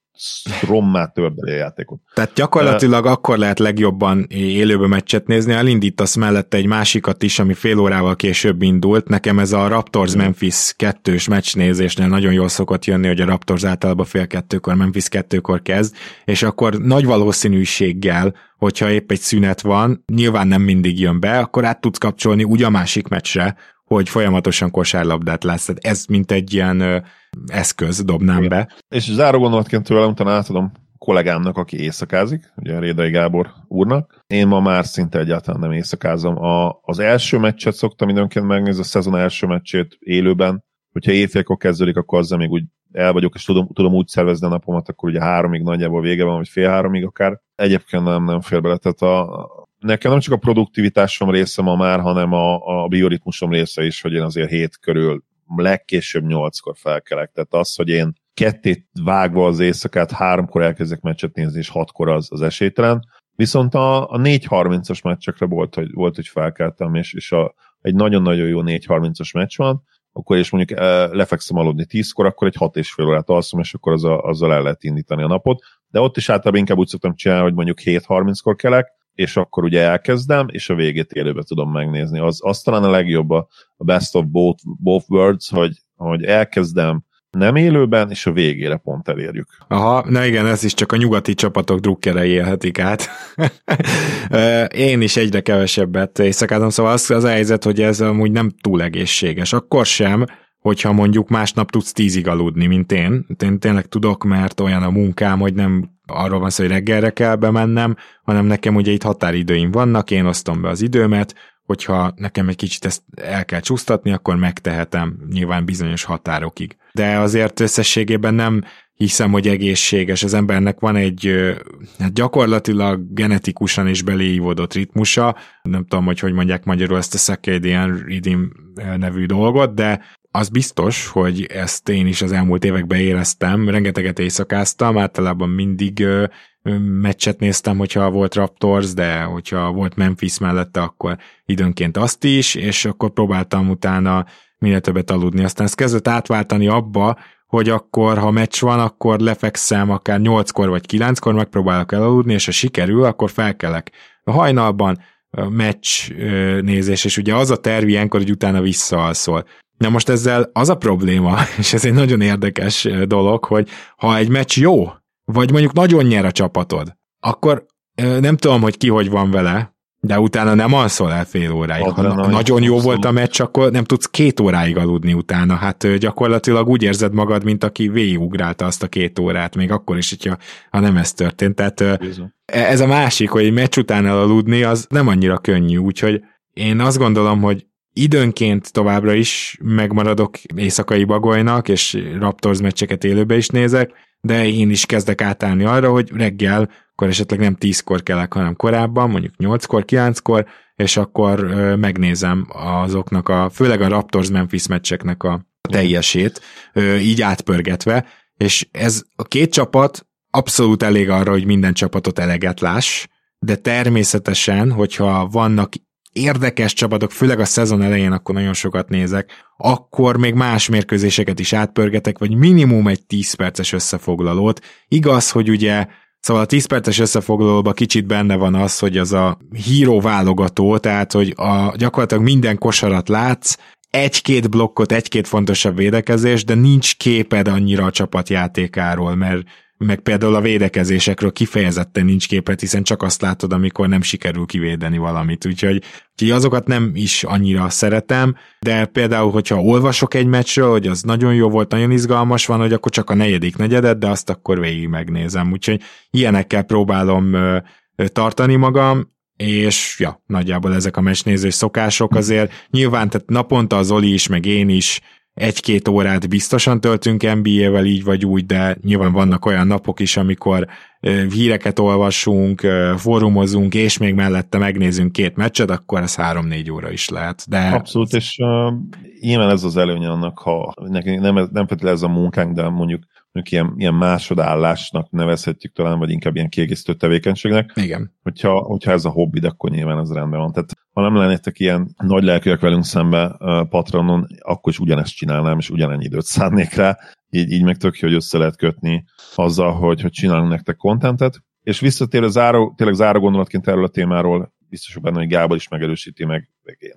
rommá törbeli a játékot. Tehát gyakorlatilag uh, akkor lehet legjobban élőbe meccset nézni, elindítasz mellette egy másikat is, ami fél órával később indult. Nekem ez a Raptors-Memphis kettős meccsnézésnél nagyon jól szokott jönni, hogy a Raptors általában fél kettőkor, Memphis kettőkor kezd, és akkor nagy valószínűséggel, hogyha épp egy szünet van, nyilván nem mindig jön be, akkor át tudsz kapcsolni úgy a másik meccsre, hogy folyamatosan kosárlabdát lesz. Ez mint egy ilyen ö, eszköz dobnám Igen. be. És záró gondolatként tőlem utána átadom kollégámnak, aki éjszakázik, ugye Rédai Gábor úrnak. Én ma már szinte egyáltalán nem éjszakázom. A, az első meccset szoktam időnként megnézni, a szezon első meccsét élőben. Hogyha éjfélkor kezdődik, akkor azzal még úgy el vagyok, és tudom, tudom úgy szervezni a napomat, akkor ugye háromig nagyjából vége van, vagy fél háromig akár. Egyébként nem, nem fér bele. Tehát a, nekem nem csak a produktivitásom része ma már, hanem a, a bioritmusom része is, hogy én azért hét körül legkésőbb nyolckor felkelek. Tehát az, hogy én kettét vágva az éjszakát, háromkor elkezdek meccset nézni, és hatkor az, az esélytelen. Viszont a, a 4.30-as meccsekre volt, hogy, volt, hogy felkeltem, és, és a, egy nagyon-nagyon jó 4.30-as meccs van, akkor és mondjuk e, lefekszem aludni 10-kor, akkor egy 6 és fél órát alszom, és akkor az a, azzal el lehet indítani a napot. De ott is általában inkább úgy szoktam csinálni, hogy mondjuk 7.30-kor kelek, és akkor ugye elkezdem, és a végét élőbe tudom megnézni. Az, az talán a legjobb a, a best of both, both worlds, hogy, hogy elkezdem nem élőben, és a végére pont elérjük. Aha, na igen, ez is csak a nyugati csapatok drukkerei élhetik át. [LAUGHS] Én is egyre kevesebbet éjszakázom, szóval az az a helyzet, hogy ez amúgy nem túl egészséges. Akkor sem, hogyha mondjuk másnap tudsz tízig aludni, mint én. Én tényleg tudok, mert olyan a munkám, hogy nem arról van szó, hogy reggelre kell bemennem, hanem nekem ugye itt határidőim vannak, én osztom be az időmet, hogyha nekem egy kicsit ezt el kell csúsztatni, akkor megtehetem nyilván bizonyos határokig. De azért összességében nem hiszem, hogy egészséges. Az embernek van egy hát gyakorlatilag genetikusan is beléívódott ritmusa, nem tudom, hogy hogy mondják magyarul ezt a circadian rhythm nevű dolgot, de az biztos, hogy ezt én is az elmúlt években éreztem, rengeteget éjszakáztam, általában mindig meccset néztem, hogyha volt Raptors, de hogyha volt Memphis mellette, akkor időnként azt is, és akkor próbáltam utána minél többet aludni. Aztán ez kezdett átváltani abba, hogy akkor, ha meccs van, akkor lefekszem akár 8-kor vagy 9-kor, megpróbálok elaludni, és ha sikerül, akkor felkelek. A hajnalban meccs nézés, és ugye az a terv ilyenkor, hogy utána visszaalszol. Na most ezzel az a probléma, [LAUGHS] és ez egy nagyon érdekes dolog, hogy ha egy meccs jó, vagy mondjuk nagyon nyer a csapatod, akkor nem tudom, hogy ki hogy van vele, de utána nem alszol el fél óráig. Ha na- nagyon jó volt a meccs, akkor nem tudsz két óráig aludni utána. Hát gyakorlatilag úgy érzed magad, mint aki végigugrálta azt a két órát, még akkor is, hogyha, ha nem ez történt. Tehát Bizony. ez a másik, hogy egy meccs után elaludni, az nem annyira könnyű, úgyhogy én azt gondolom, hogy időnként továbbra is megmaradok éjszakai bagolynak, és Raptors meccseket élőbe is nézek, de én is kezdek átállni arra, hogy reggel, akkor esetleg nem 10-kor kelek, hanem korábban, mondjuk 8-kor, 9-kor, és akkor megnézem azoknak a, főleg a Raptors-Memphis meccseknek a teljesét, így átpörgetve, és ez a két csapat abszolút elég arra, hogy minden csapatot eleget láss, de természetesen, hogyha vannak érdekes csapatok, főleg a szezon elején akkor nagyon sokat nézek, akkor még más mérkőzéseket is átpörgetek, vagy minimum egy 10 perces összefoglalót. Igaz, hogy ugye Szóval a 10 perces összefoglalóban kicsit benne van az, hogy az a híró válogató, tehát hogy a, gyakorlatilag minden kosarat látsz, egy-két blokkot, egy-két fontosabb védekezés, de nincs képed annyira a csapatjátékáról, mert meg például a védekezésekről kifejezetten nincs képet, hiszen csak azt látod, amikor nem sikerül kivédeni valamit, úgyhogy, úgyhogy azokat nem is annyira szeretem, de például, hogyha olvasok egy meccsről, hogy az nagyon jó volt, nagyon izgalmas van, hogy akkor csak a negyedik negyedet, de azt akkor végig megnézem, úgyhogy ilyenekkel próbálom ö, ö, tartani magam, és ja, nagyjából ezek a mesnézős szokások azért. Nyilván, tehát naponta az Oli is, meg én is egy-két órát biztosan töltünk NBA-vel így vagy úgy, de nyilván vannak olyan napok is, amikor híreket olvasunk, fórumozunk, és még mellette megnézünk két meccset, akkor ez 3-4 óra is lehet. De... Abszolút, és uh, nyilván ez az előnye annak, ha nekünk nem, nem feltétlenül ez a munkánk, de mondjuk mondjuk ilyen, ilyen másodállásnak nevezhetjük talán, vagy inkább ilyen kiegészítő tevékenységnek. Igen. Hogyha, hogyha ez a hobbi, akkor nyilván ez rendben van. Tehát ha nem lennétek ilyen nagy lelkűek velünk szembe uh, Patronon, akkor is ugyanezt csinálnám, és ugyanennyi időt szánnék rá. Így, így meg tök jó, hogy össze lehet kötni azzal, hogy, hogy csinálunk nektek kontentet. És visszatérő záró, tényleg záró gondolatként erről a témáról, biztos benne, hogy Gábor is megerősíti, meg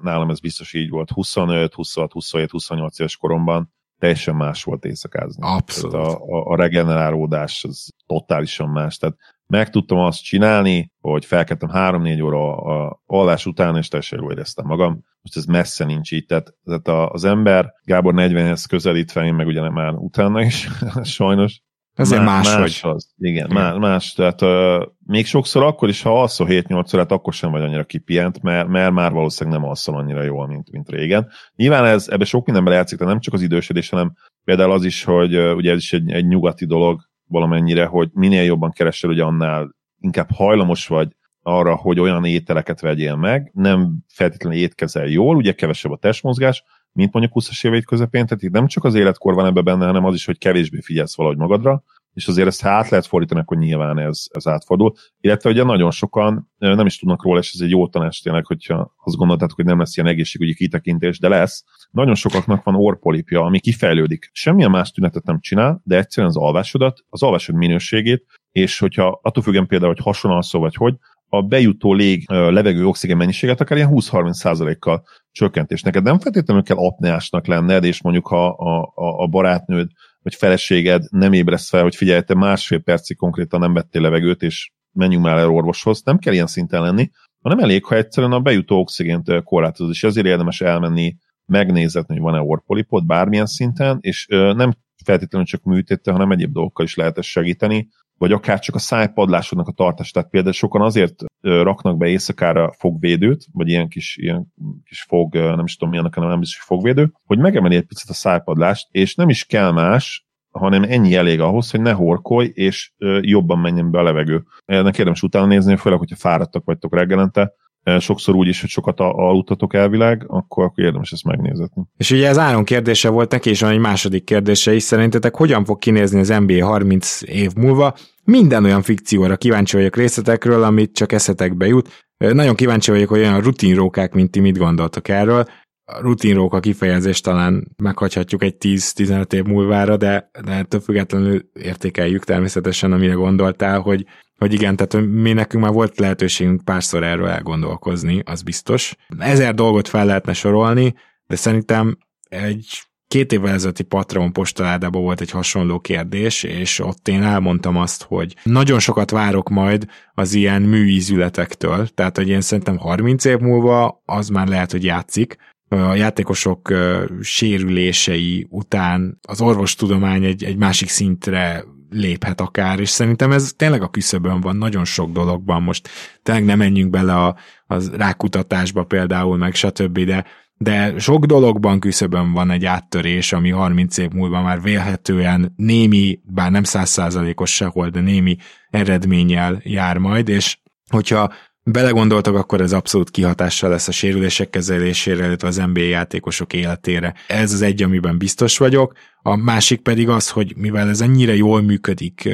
nálam ez biztos így volt. 25, 26, 27, 28 éves koromban teljesen más volt éjszakázni. Abszolút. Tehát a, a, a regenerálódás az totálisan más. Tehát meg tudtam azt csinálni, hogy felkeltem 3-4 óra a alvás után, és teljesen jól éreztem magam. Most ez messze nincs így. Tehát, tehát az ember Gábor 40-hez közelítve, én meg ugye már utána is, [LAUGHS] sajnos, Ezért más, más vagy. Az. Igen. Más, más. Tehát uh, még sokszor akkor is, ha alszol 7-8 órát, akkor sem vagy annyira kipient, mert, mert már valószínűleg nem alszol annyira jól, mint, mint régen. Nyilván ez, ebbe sok mindenben játszik, de nem csak az idősödés, hanem például az is, hogy uh, ugye ez is egy, egy nyugati dolog valamennyire, hogy minél jobban keresel, ugye annál inkább hajlamos vagy arra, hogy olyan ételeket vegyél meg, nem feltétlenül étkezel jól, ugye kevesebb a testmozgás, mint mondjuk 20-as éveid közepén, tehát itt nem csak az életkor van ebbe benne, hanem az is, hogy kevésbé figyelsz valahogy magadra, és azért ezt ha át lehet fordítani, akkor nyilván ez, ez átfordul. Illetve ugye nagyon sokan nem is tudnak róla, és ez egy jó tanács tényleg, hogyha azt gondoltátok, hogy nem lesz ilyen egészségügyi kitekintés, de lesz. Nagyon sokaknak van orpolipja, ami kifejlődik. Semmilyen más tünetet nem csinál, de egyszerűen az alvásodat, az alvásod minőségét, és hogyha attól függően például, hogy hasonlóan szó vagy hogy, a bejutó lég levegő oxigén mennyiséget akár ilyen 20-30%-kal csökkentés. Neked nem feltétlenül kell apneásnak lenned, és mondjuk ha a, a, a barátnőd vagy feleséged nem ébresz fel, hogy figyelj, te másfél percig konkrétan nem vettél levegőt, és menjünk már el orvoshoz, nem kell ilyen szinten lenni, hanem elég, ha egyszerűen a bejutó oxigént korlátozod, és ezért érdemes elmenni, megnézetni, hogy van-e orpolipod bármilyen szinten, és nem feltétlenül csak műtétte, hanem egyéb dolgokkal is lehet ezt segíteni, vagy akár csak a szájpadlásodnak a tartás. Tehát például sokan azért raknak be éjszakára fogvédőt, vagy ilyen kis, ilyen kis fog, nem is tudom milyennek, nem biztos, hogy fogvédő, hogy megemeli egy picit a szájpadlást, és nem is kell más, hanem ennyi elég ahhoz, hogy ne horkolj, és jobban menjen be a levegő. Ennek érdemes utána nézni, főleg, hogyha fáradtak vagytok reggelente, sokszor úgy is, hogy sokat aludtatok elvileg, akkor, akkor érdemes ezt megnézetni. És ugye ez Áron kérdése volt neki, és van egy második kérdése is. Szerintetek hogyan fog kinézni az NBA 30 év múlva? Minden olyan fikcióra kíváncsi vagyok részletekről, amit csak eszetekbe jut. Nagyon kíváncsi vagyok, hogy olyan rutinrókák, mint ti mit gondoltok erről. A rutinróka kifejezést talán meghagyhatjuk egy 10-15 év múlvára, de, de ettől függetlenül értékeljük természetesen, amire gondoltál, hogy hogy igen, tehát mi nekünk már volt lehetőségünk párszor erről elgondolkozni, az biztos. Ezer dolgot fel lehetne sorolni, de szerintem egy két évvel ezelőtti Patreon postaládában volt egy hasonló kérdés, és ott én elmondtam azt, hogy nagyon sokat várok majd az ilyen műízületektől, tehát hogy én szerintem 30 év múlva az már lehet, hogy játszik, a játékosok sérülései után az orvostudomány egy, egy másik szintre léphet akár, és szerintem ez tényleg a küszöbön van, nagyon sok dologban most tényleg nem menjünk bele a, a rákutatásba például, meg stb., de, de sok dologban küszöbön van egy áttörés, ami 30 év múlva már vélhetően némi, bár nem százszázalékos sehol, de némi eredménnyel jár majd, és hogyha belegondoltak, akkor ez abszolút kihatással lesz a sérülések kezelésére, illetve az NBA játékosok életére. Ez az egy, amiben biztos vagyok. A másik pedig az, hogy mivel ez ennyire jól működik,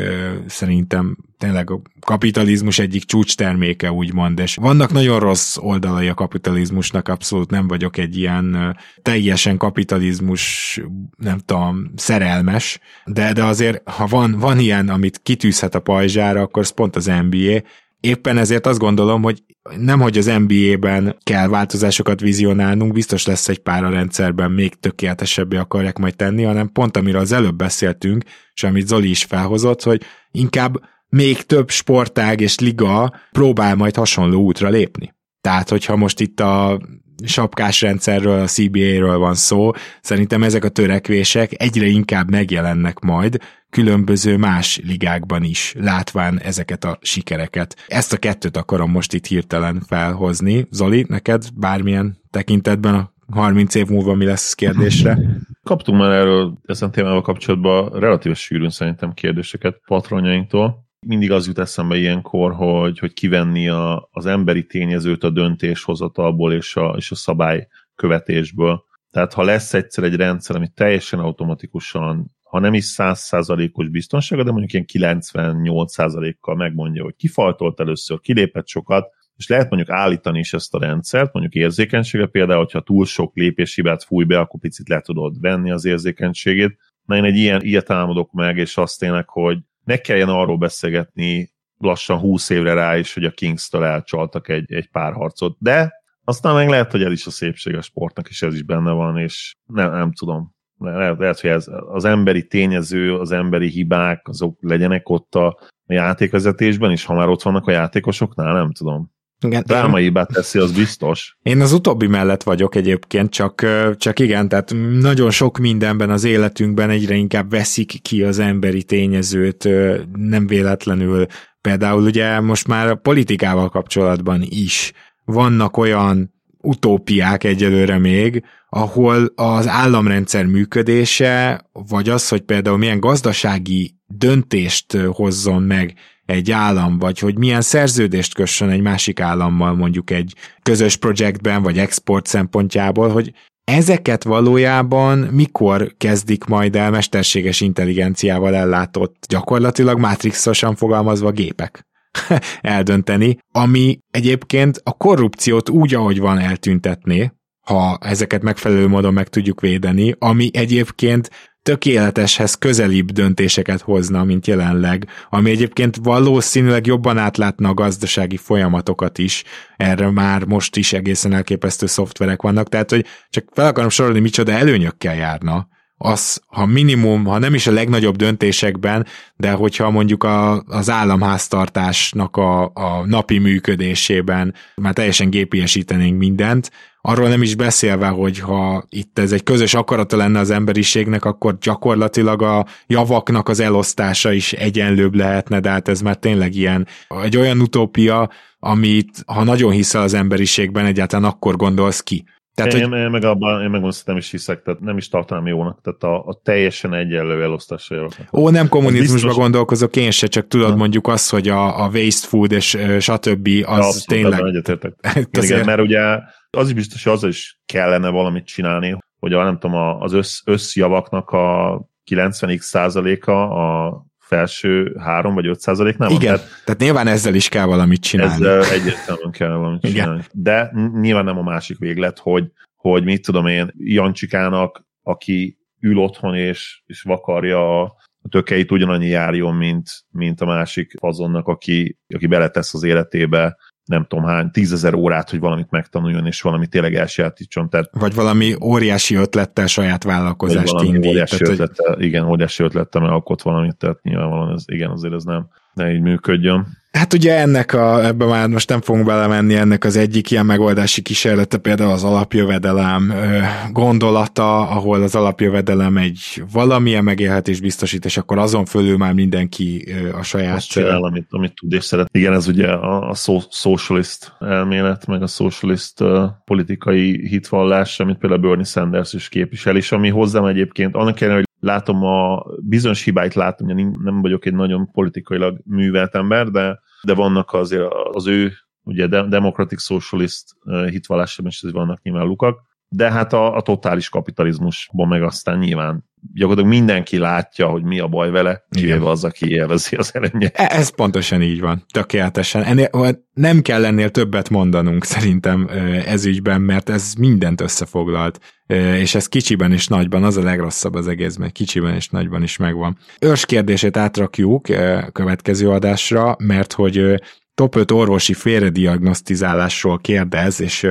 szerintem tényleg a kapitalizmus egyik csúcs terméke, úgymond, és vannak nagyon rossz oldalai a kapitalizmusnak, abszolút nem vagyok egy ilyen teljesen kapitalizmus, nem tudom, szerelmes, de, de azért, ha van, van ilyen, amit kitűzhet a pajzsára, akkor az pont az NBA, Éppen ezért azt gondolom, hogy nem, hogy az NBA-ben kell változásokat vizionálnunk, biztos lesz egy pár a rendszerben még tökéletesebbé akarják majd tenni, hanem pont amiről az előbb beszéltünk, és amit Zoli is felhozott, hogy inkább még több sportág és liga próbál majd hasonló útra lépni. Tehát, hogyha most itt a sapkás rendszerről, a CBA-ről van szó, szerintem ezek a törekvések egyre inkább megjelennek majd különböző más ligákban is, látván ezeket a sikereket. Ezt a kettőt akarom most itt hirtelen felhozni. Zoli, neked bármilyen tekintetben a 30 év múlva mi lesz kérdésre? [LAUGHS] Kaptunk már erről ezen témával kapcsolatban relatíve sűrűn szerintem kérdéseket patronjainktól. Mindig az jut eszembe ilyenkor, hogy, hogy kivenni a, az emberi tényezőt a döntéshozatalból és a, és a szabály követésből. Tehát ha lesz egyszer egy rendszer, ami teljesen automatikusan, ha nem is 100%-os biztonsága, de mondjuk ilyen 98%-kal megmondja, hogy kifaltolt először, kilépett sokat, és lehet mondjuk állítani is ezt a rendszert, mondjuk érzékenysége például, hogyha túl sok lépéshibát fúj be, akkor picit le tudod venni az érzékenységét. Na én egy ilyen, ilyet álmodok meg, és azt tényleg, hogy ne kelljen arról beszélgetni lassan 20 évre rá is, hogy a Kings-től elcsaltak egy, egy pár harcot, de aztán meg lehet, hogy ez is a szépség a sportnak, és ez is benne van, és nem, nem tudom. Lehet, lehet, hogy ez az emberi tényező, az emberi hibák, azok legyenek ott a játékvezetésben, és ha már ott vannak a játékosoknál, nem tudom. Igen, Drámaibá teszi, az biztos. Én az utóbbi mellett vagyok egyébként, csak, csak igen, tehát nagyon sok mindenben az életünkben egyre inkább veszik ki az emberi tényezőt, nem véletlenül. Például ugye most már a politikával kapcsolatban is vannak olyan utópiák egyelőre még, ahol az államrendszer működése, vagy az, hogy például milyen gazdasági döntést hozzon meg egy állam, vagy hogy milyen szerződést kössön egy másik állammal mondjuk egy közös projektben, vagy export szempontjából, hogy ezeket valójában mikor kezdik majd el mesterséges intelligenciával ellátott, gyakorlatilag matrixosan fogalmazva gépek [LAUGHS] eldönteni, ami egyébként a korrupciót úgy, ahogy van eltüntetné, ha ezeket megfelelő módon meg tudjuk védeni, ami egyébként tökéleteshez közelibb döntéseket hozna, mint jelenleg, ami egyébként valószínűleg jobban átlátna a gazdasági folyamatokat is, erre már most is egészen elképesztő szoftverek vannak, tehát hogy csak fel akarom sorolni, micsoda előnyökkel járna, az, ha minimum, ha nem is a legnagyobb döntésekben, de hogyha mondjuk a, az államháztartásnak a, a napi működésében már teljesen gépiesítenénk mindent, arról nem is beszélve, hogy ha itt ez egy közös akarata lenne az emberiségnek, akkor gyakorlatilag a javaknak az elosztása is egyenlőbb lehetne, de hát ez már tényleg ilyen egy olyan utópia, amit ha nagyon hiszel az emberiségben, egyáltalán akkor gondolsz ki. Tehát, én, hogy... én, meg abban, én meg nem is hiszek, tehát nem is tartanám jónak, tehát a, a teljesen egyenlő elosztása javaknak. Ó, nem kommunizmusban biztos... gondolkozok én se, csak tudod ha. mondjuk az, hogy a, a waste food és stb. az abszolút, tényleg... Egyetértek. [LAUGHS] Igen, mert ugye az is biztos, hogy az is kellene valamit csinálni, hogy a, nem tudom, az össz, összjavaknak a 90x százaléka a felső 3 vagy 5 százalék nem Igen, tehát, tehát nyilván ezzel is kell valamit csinálni. Ezzel egyértelműen kell valamit Igen. csinálni. De nyilván nem a másik véglet, hogy, hogy mit tudom én, Jancsikának, aki ül otthon és, és vakarja a tökeit ugyanannyi járjon, mint, mint a másik azonnak, aki, aki beletesz az életébe nem tudom hány, tízezer órát, hogy valamit megtanuljon, és valami tényleg elsajátítson. Tehát, vagy valami óriási ötlettel saját vállalkozást indít. Óriási tehát, ötlettel, hogy... Igen, óriási ötlettel, mert alkot valamit, tehát nyilvánvalóan ez, igen, azért ez nem, ne így működjön. Hát ugye ennek a, ebbe már most nem fogunk belemenni, ennek az egyik ilyen megoldási kísérlete például az alapjövedelem gondolata, ahol az alapjövedelem egy valamilyen megélhetés biztosít, és akkor azon fölül már mindenki a saját... Azt csinál, amit, amit tud és szeret. Igen, ez ugye a, a socialist elmélet, meg a socialist uh, politikai hitvallás, amit például Bernie Sanders is képvisel, és ami hozzám egyébként, annak ellenére, hogy látom a bizonyos hibáit látom, hogy nem vagyok egy nagyon politikailag művelt ember, de, de vannak azért az ő ugye Democratic Socialist hitvallásában is vannak nyilván lukak, de hát a, a totális kapitalizmusban meg aztán nyilván gyakorlatilag mindenki látja, hogy mi a baj vele, kivéve az, aki élvezi az előnyét. E, ez pontosan így van, tökéletesen. Ennél, nem kell ennél többet mondanunk szerintem ez ügyben, mert ez mindent összefoglalt, és ez kicsiben és nagyban, az a legrosszabb az egész, mert kicsiben és nagyban is megvan. Őrs kérdését átrakjuk következő adásra, mert hogy top 5 orvosi félrediagnosztizálásról kérdez, és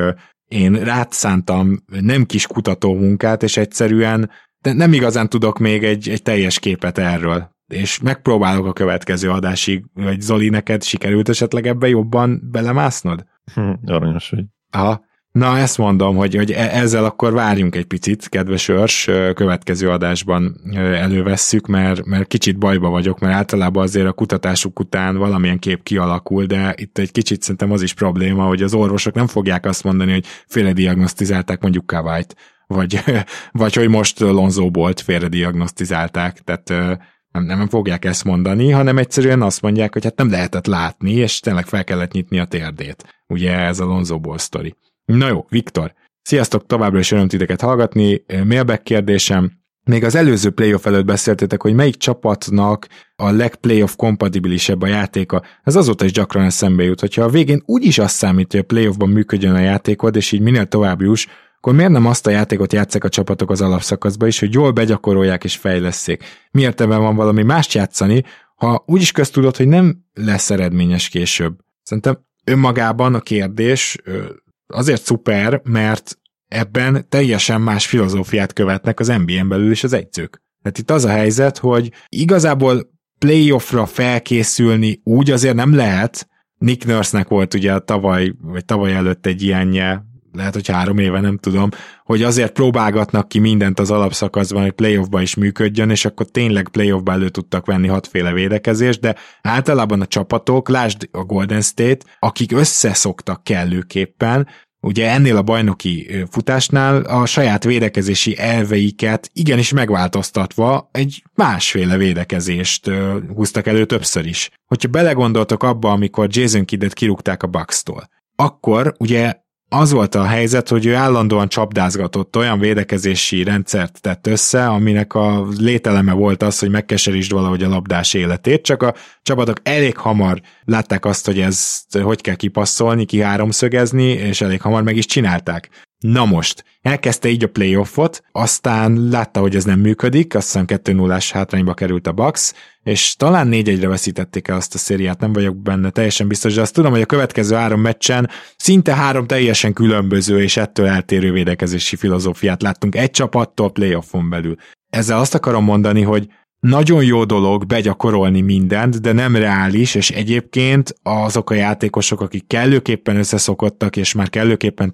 én rátszántam nem kis kutató munkát, és egyszerűen de nem igazán tudok még egy, egy teljes képet erről. És megpróbálok a következő adásig, vagy Zoli, neked sikerült esetleg ebbe jobban belemásznod? Hm, aranyos vagy. Aha. Na, ezt mondom, hogy, hogy e- ezzel akkor várjunk egy picit, kedves őrs, következő adásban elővesszük, mert, mert kicsit bajba vagyok, mert általában azért a kutatásuk után valamilyen kép kialakul, de itt egy kicsit szerintem az is probléma, hogy az orvosok nem fogják azt mondani, hogy féle diagnosztizálták mondjuk Kavályt, vagy, [LAUGHS] vagy hogy most Lonzo Bolt félre diagnosztizálták, tehát Nem, nem fogják ezt mondani, hanem egyszerűen azt mondják, hogy hát nem lehetett látni, és tényleg fel kellett nyitni a térdét. Ugye ez a Lonzo Ball sztori. Na jó, Viktor, sziasztok, továbbra is öröm titeket hallgatni. Mailback kérdésem, még az előző playoff előtt beszéltétek, hogy melyik csapatnak a legplayoff kompatibilisebb a játéka. Ez azóta is gyakran eszembe jut, hogyha a végén úgyis azt számít, hogy a playoffban működjön a játékod, és így minél tovább juss, akkor miért nem azt a játékot játszák a csapatok az alapszakaszba is, hogy jól begyakorolják és fejleszék? Miért ebben van valami mást játszani, ha úgyis köztudod, hogy nem lesz eredményes később? Szerintem önmagában a kérdés azért szuper, mert ebben teljesen más filozófiát követnek az NBA-n belül is az egyzők. Tehát itt az a helyzet, hogy igazából playoffra felkészülni úgy azért nem lehet. Nick Nurse-nek volt ugye tavaly, vagy tavaly előtt egy ilyenje, lehet, hogy három éve, nem tudom, hogy azért próbálgatnak ki mindent az alapszakaszban, hogy playoffba is működjön, és akkor tényleg playoffba elő tudtak venni hatféle védekezést, de általában a csapatok, lásd a Golden State, akik összeszoktak kellőképpen, ugye ennél a bajnoki futásnál a saját védekezési elveiket igenis megváltoztatva egy másféle védekezést húztak elő többször is. Hogyha belegondoltok abba, amikor Jason Kiddet kirúgták a Bucks-tól, akkor ugye az volt a helyzet, hogy ő állandóan csapdázgatott, olyan védekezési rendszert tett össze, aminek a lételeme volt az, hogy megkeserítsd valahogy a labdás életét, csak a csapatok elég hamar látták azt, hogy ezt hogy kell kipasszolni, ki háromszögezni, és elég hamar meg is csinálták. Na most, elkezdte így a playoffot, aztán látta, hogy ez nem működik, azt hiszem 2 0 hátrányba került a Bucks, és talán 4-1-re veszítették el azt a szériát, nem vagyok benne teljesen biztos, de azt tudom, hogy a következő három meccsen szinte három teljesen különböző és ettől eltérő védekezési filozófiát láttunk egy csapattól playoffon belül. Ezzel azt akarom mondani, hogy nagyon jó dolog begyakorolni mindent, de nem reális, és egyébként azok a játékosok, akik kellőképpen összeszokottak, és már kellőképpen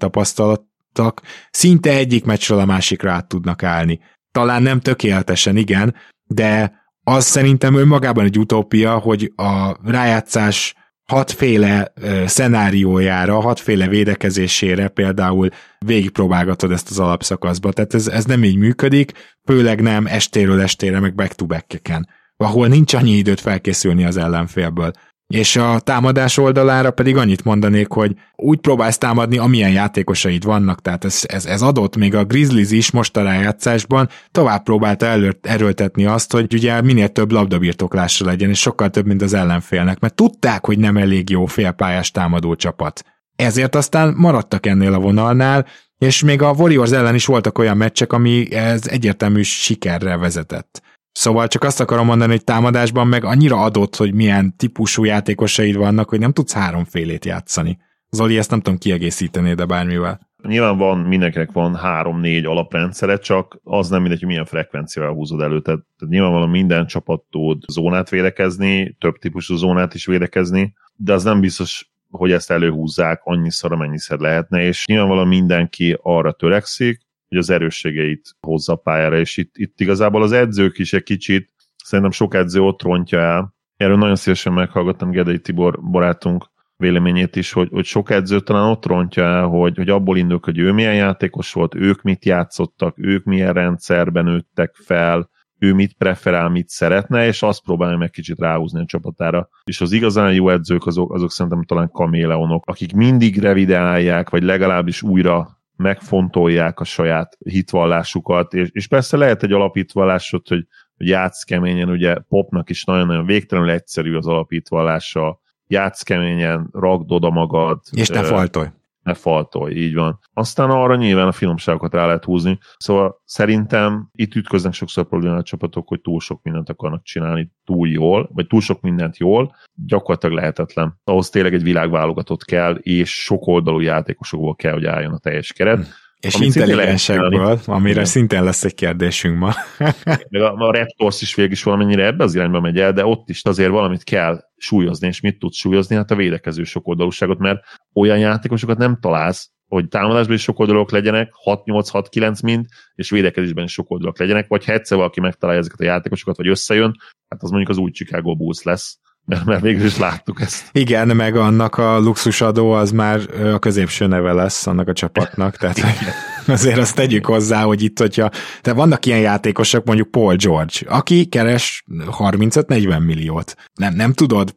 tapasztaltak, szinte egyik meccsről a másikra át tudnak állni. Talán nem tökéletesen, igen, de az szerintem önmagában egy utópia, hogy a rájátszás hatféle szenáriójára, hatféle védekezésére például végigpróbálgatod ezt az alapszakaszba. Tehát ez, ez nem így működik, főleg nem estéről estére, meg back-to-back-eken, ahol nincs annyi időt felkészülni az ellenfélből. És a támadás oldalára pedig annyit mondanék, hogy úgy próbálsz támadni, amilyen játékosaid vannak, tehát ez, ez, ez adott, még a Grizzlies is most a rájátszásban tovább próbálta elő, erőltetni azt, hogy ugye minél több labdabirtoklásra legyen, és sokkal több, mint az ellenfélnek, mert tudták, hogy nem elég jó félpályás támadó csapat. Ezért aztán maradtak ennél a vonalnál, és még a Warriors ellen is voltak olyan meccsek, ami ez egyértelmű sikerre vezetett. Szóval csak azt akarom mondani, hogy támadásban meg annyira adott, hogy milyen típusú játékosaid vannak, hogy nem tudsz háromfélét játszani. Zoli, ezt nem tudom kiegészíteni, de bármivel. Nyilván van, mindenkinek van három-négy alaprendszere, csak az nem mindegy, hogy milyen frekvenciával húzod elő. Tehát, tehát nyilvánvalóan minden csapat tud zónát védekezni, több típusú zónát is védekezni, de az nem biztos, hogy ezt előhúzzák annyiszor, amennyiszer lehetne, és nyilvánvalóan mindenki arra törekszik, hogy az erősségeit hozza pályára, és itt, itt igazából az edzők is egy kicsit, szerintem sok edző ott rontja el. Erről nagyon szívesen meghallgattam Gedei Tibor barátunk véleményét is, hogy, hogy sok edző talán ott rontja el, hogy, hogy abból indul, hogy ő milyen játékos volt, ők mit játszottak, ők milyen rendszerben nőttek fel, ő mit preferál, mit szeretne, és azt próbálja meg kicsit ráhúzni a csapatára. És az igazán jó edzők azok, azok szerintem talán kaméleonok, akik mindig revideálják, vagy legalábbis újra megfontolják a saját hitvallásukat, és, és persze lehet egy alapítvallásod, hogy, hogy játsz keményen, ugye popnak is nagyon-nagyon végtelenül egyszerű az alapítvallása, játsz keményen, ragd oda magad. És ne faltolj ne faltolj, így van. Aztán arra nyilván a finomságokat rá lehet húzni. Szóval szerintem itt ütköznek sokszor problémát a csapatok, hogy túl sok mindent akarnak csinálni túl jól, vagy túl sok mindent jól, gyakorlatilag lehetetlen. Ahhoz tényleg egy világválogatott kell, és sok oldalú játékosokból kell, hogy álljon a teljes keret. Hmm és intelligensekből, amire Igen. szintén lesz egy kérdésünk ma. [LAUGHS] Meg a, a Raptors is végig is valamennyire ebbe az irányba megy el, de ott is azért valamit kell súlyozni, és mit tud súlyozni? Hát a védekező sokoldalúságot, mert olyan játékosokat nem találsz, hogy támadásban is sokoldalúak legyenek, 6-8-6-9 mind, és védekezésben is sokoldalúak legyenek, vagy ha egyszer valaki megtalálja ezeket a játékosokat, vagy összejön, hát az mondjuk az új Chicago Bulls lesz, mert, mert végül is láttuk ezt. Igen, meg annak a luxusadó az már a középső neve lesz annak a csapatnak, tehát [LAUGHS] azért azt tegyük hozzá, hogy itt, hogyha, de vannak ilyen játékosok, mondjuk Paul George, aki keres 35-40 milliót. Nem, nem tudod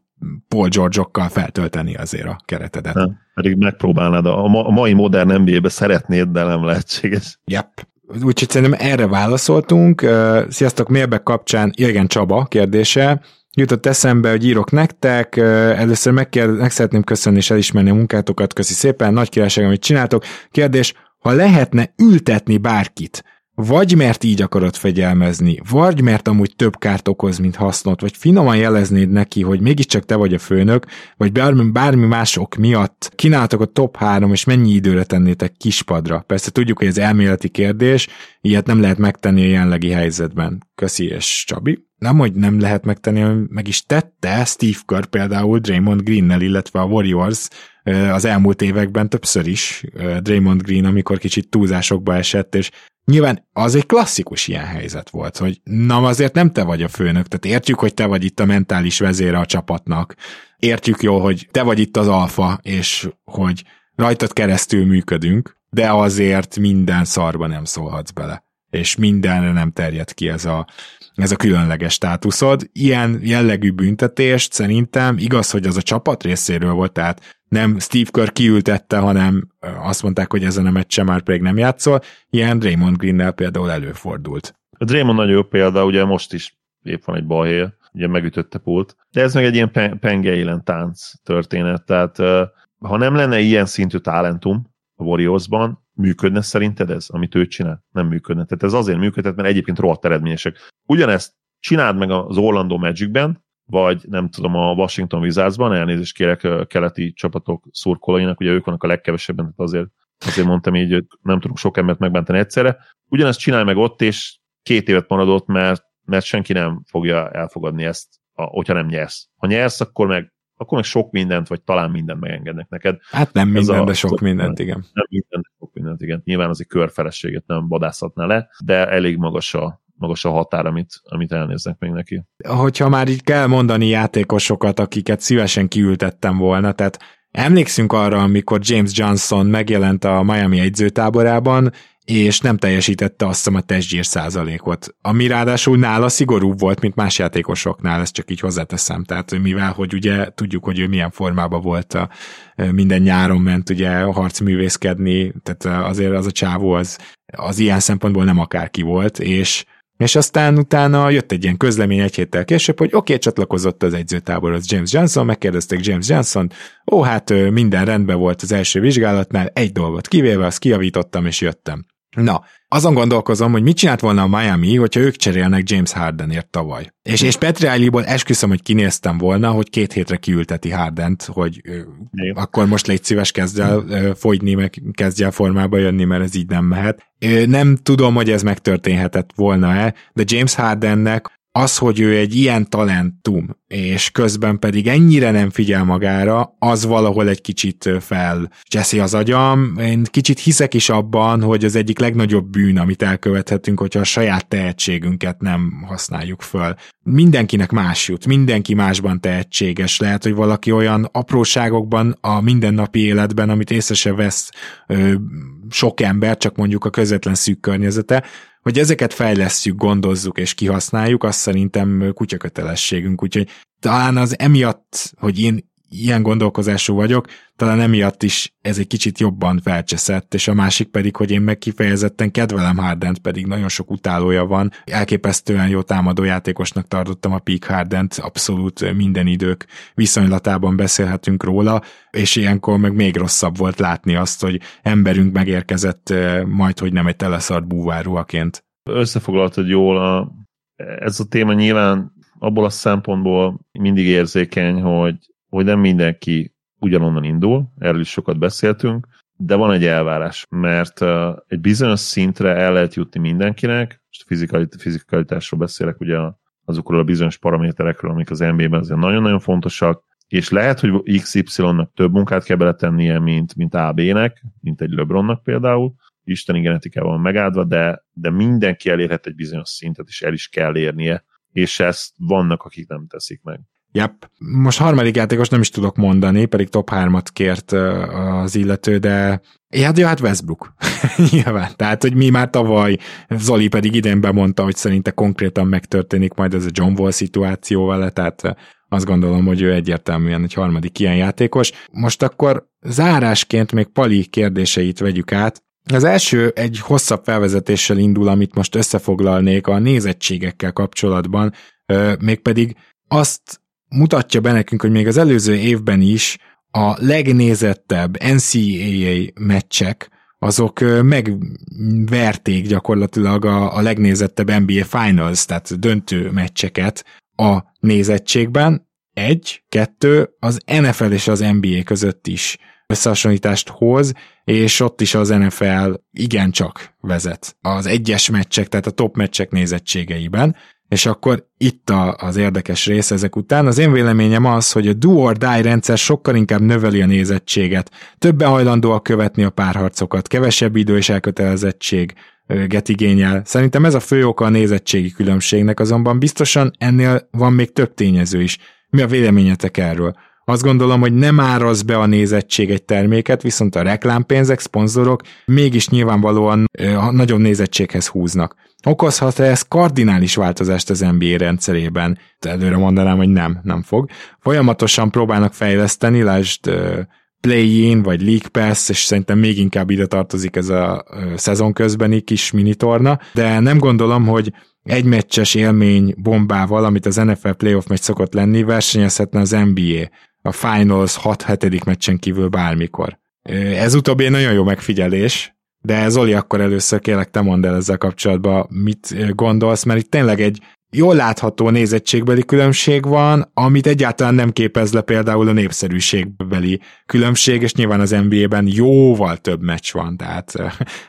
Paul George-okkal feltölteni azért a keretedet. Nem, pedig megpróbálnád, a, ma, a mai modern NBA-be szeretnéd, de nem lehetséges. Yep. Úgyhogy szerintem erre válaszoltunk. Sziasztok, Mélbek kapcsán igen Csaba kérdése jutott eszembe, hogy írok nektek. Először meg, kell, meg szeretném köszönni és elismerni a munkátokat. Köszi szépen, nagy királyság, amit csináltok. Kérdés, ha lehetne ültetni bárkit, vagy mert így akarod fegyelmezni, vagy mert amúgy több kárt okoz, mint hasznot, vagy finoman jeleznéd neki, hogy mégiscsak te vagy a főnök, vagy bármi, bármi mások miatt kínáltok a top 3, és mennyi időre tennétek kispadra. Persze tudjuk, hogy ez elméleti kérdés, ilyet nem lehet megtenni a jelenlegi helyzetben. Köszi és Csabi. Nem, hogy nem lehet megtenni, meg is tette Steve Kerr például Draymond Green-nel, illetve a Warriors az elmúlt években többször is Draymond Green, amikor kicsit túlzásokba esett, és Nyilván az egy klasszikus ilyen helyzet volt, hogy na azért nem te vagy a főnök, tehát értjük, hogy te vagy itt a mentális vezére a csapatnak, értjük jól, hogy te vagy itt az alfa, és hogy rajtad keresztül működünk, de azért minden szarba nem szólhatsz bele, és mindenre nem terjed ki ez a, ez a különleges státuszod. Ilyen jellegű büntetést szerintem igaz, hogy az a csapat részéről volt, tehát nem Steve Kerr kiültette, hanem azt mondták, hogy ezen a meccsen már pedig nem játszol. Ilyen Draymond Green-nel például előfordult. A Draymond nagyon jó példa, ugye most is épp van egy balhél, ugye megütötte pult. De ez meg egy ilyen pengeilen tánc történet, tehát ha nem lenne ilyen szintű talentum a Warriorsban, működne szerinted ez, amit ő csinál? Nem működne. Tehát ez azért működhet, mert egyébként rohadt eredményesek. Ugyanezt csináld meg az Orlando Magicben, vagy nem tudom, a Washington Wizardsban, elnézést kérek a keleti csapatok szurkolóinak, ugye ők vannak a legkevesebben, tehát azért, azért mondtam így, nem tudunk sok embert megbántani egyszerre. Ugyanezt csinálj meg ott, és két évet maradott, mert, mert senki nem fogja elfogadni ezt, hogyha nem nyersz. Ha nyersz, akkor meg akkor meg sok mindent, vagy talán mindent megengednek neked. Hát nem minden, de sok mindent, igen. Nem minden, de sok mindent, igen. Nyilván az egy körfelességet nem vadászhatná le, de elég magas a, magas a határ, amit, amit elnéznek még neki. Hogyha már így kell mondani játékosokat, akiket szívesen kiültettem volna, tehát emlékszünk arra, amikor James Johnson megjelent a Miami egyzőtáborában, és nem teljesítette azt a testgyír százalékot, ami ráadásul nála szigorúbb volt, mint más játékosoknál, ezt csak így hozzáteszem, tehát mivel, hogy ugye tudjuk, hogy ő milyen formában volt a, minden nyáron ment ugye harcművészkedni, tehát azért az a csávó az, az ilyen szempontból nem akárki volt, és és aztán utána jött egy ilyen közlemény egy héttel később, hogy oké, okay, csatlakozott az egyzőtáborhoz James Johnson, megkérdezték James Johnson, ó, hát minden rendben volt az első vizsgálatnál, egy dolgot kivéve, azt kiavítottam és jöttem. Na, azon gondolkozom, hogy mit csinált volna a Miami, hogyha ők cserélnek James Hardenért tavaly. És, és Petri Riley-ból esküszöm, hogy kinéztem volna, hogy két hétre kiülteti Hardent, hogy Jó. akkor most légy szíves, kezdj el fogyni, meg kezdj el formába jönni, mert ez így nem mehet. Nem tudom, hogy ez megtörténhetett volna-e, de James Hardennek az, hogy ő egy ilyen talentum, és közben pedig ennyire nem figyel magára, az valahol egy kicsit felcseszi az agyam. Én kicsit hiszek is abban, hogy az egyik legnagyobb bűn, amit elkövethetünk, hogyha a saját tehetségünket nem használjuk föl. Mindenkinek más jut, mindenki másban tehetséges. Lehet, hogy valaki olyan apróságokban a mindennapi életben, amit észre se vesz sok ember, csak mondjuk a közvetlen szűk környezete, hogy ezeket fejlesztjük, gondozzuk és kihasználjuk, azt szerintem kutyakötelességünk, úgyhogy talán az emiatt, hogy én ilyen gondolkozású vagyok, talán emiatt is ez egy kicsit jobban felcseszett, és a másik pedig, hogy én meg kifejezetten kedvelem Hardent, pedig nagyon sok utálója van. Elképesztően jó támadójátékosnak tartottam a Peak Hardent, abszolút minden idők viszonylatában beszélhetünk róla, és ilyenkor meg még rosszabb volt látni azt, hogy emberünk megérkezett eh, majd, hogy nem egy teleszart búváruaként. Összefoglaltad jól, a, ez a téma nyilván abból a szempontból mindig érzékeny, hogy hogy nem mindenki ugyanonnan indul, erről is sokat beszéltünk, de van egy elvárás, mert egy bizonyos szintre el lehet jutni mindenkinek, most a fizikalitásról beszélek, ugye azokról a bizonyos paraméterekről, amik az NBA-ben azért nagyon-nagyon fontosak, és lehet, hogy XY-nak több munkát kell beletennie, mint, mint AB-nek, mint egy LeBronnak például, isteni genetikával megáldva, de, de mindenki elérhet egy bizonyos szintet, és el is kell érnie, és ezt vannak, akik nem teszik meg. Yep. Most harmadik játékos nem is tudok mondani, pedig top 3-at kért az illető, de ja, hát Westbrook. [LAUGHS] Nyilván. Tehát, hogy mi már tavaly, Zoli pedig idén bemondta, hogy szerinte konkrétan megtörténik majd ez a John Wall szituáció vele, tehát azt gondolom, hogy ő egyértelműen egy harmadik ilyen játékos. Most akkor zárásként még Pali kérdéseit vegyük át. Az első egy hosszabb felvezetéssel indul, amit most összefoglalnék a nézettségekkel kapcsolatban, mégpedig azt mutatja be nekünk, hogy még az előző évben is a legnézettebb NCAA meccsek, azok megverték gyakorlatilag a, a legnézettebb NBA Finals, tehát döntő meccseket a nézettségben. Egy, kettő, az NFL és az NBA között is összehasonlítást hoz, és ott is az NFL igencsak vezet az egyes meccsek, tehát a top meccsek nézettségeiben. És akkor itt a, az érdekes rész ezek után. Az én véleményem az, hogy a do or die rendszer sokkal inkább növeli a nézettséget. Többen hajlandóak követni a párharcokat, kevesebb idő és elkötelezettség get igényel. Szerintem ez a fő oka a nézettségi különbségnek, azonban biztosan ennél van még több tényező is. Mi a véleményetek erről? Azt gondolom, hogy nem áraz be a nézettség egy terméket, viszont a reklámpénzek, szponzorok mégis nyilvánvalóan nagyon nézettséghez húznak. Okozhat -e ez kardinális változást az NBA rendszerében? Előre mondanám, hogy nem, nem fog. Folyamatosan próbálnak fejleszteni, lásd play-in, vagy League Pass, és szerintem még inkább ide tartozik ez a szezon közbeni kis minitorna, de nem gondolom, hogy egy meccses élmény bombával, amit az NFL playoff meccs szokott lenni, versenyezhetne az NBA a Finals 6-7. meccsen kívül bármikor. Ez utóbbi egy nagyon jó megfigyelés, de Zoli, akkor először kérlek te mondd el ezzel kapcsolatban, mit gondolsz, mert itt tényleg egy jól látható nézettségbeli különbség van, amit egyáltalán nem képez le például a népszerűségbeli különbség, és nyilván az NBA-ben jóval több meccs van, tehát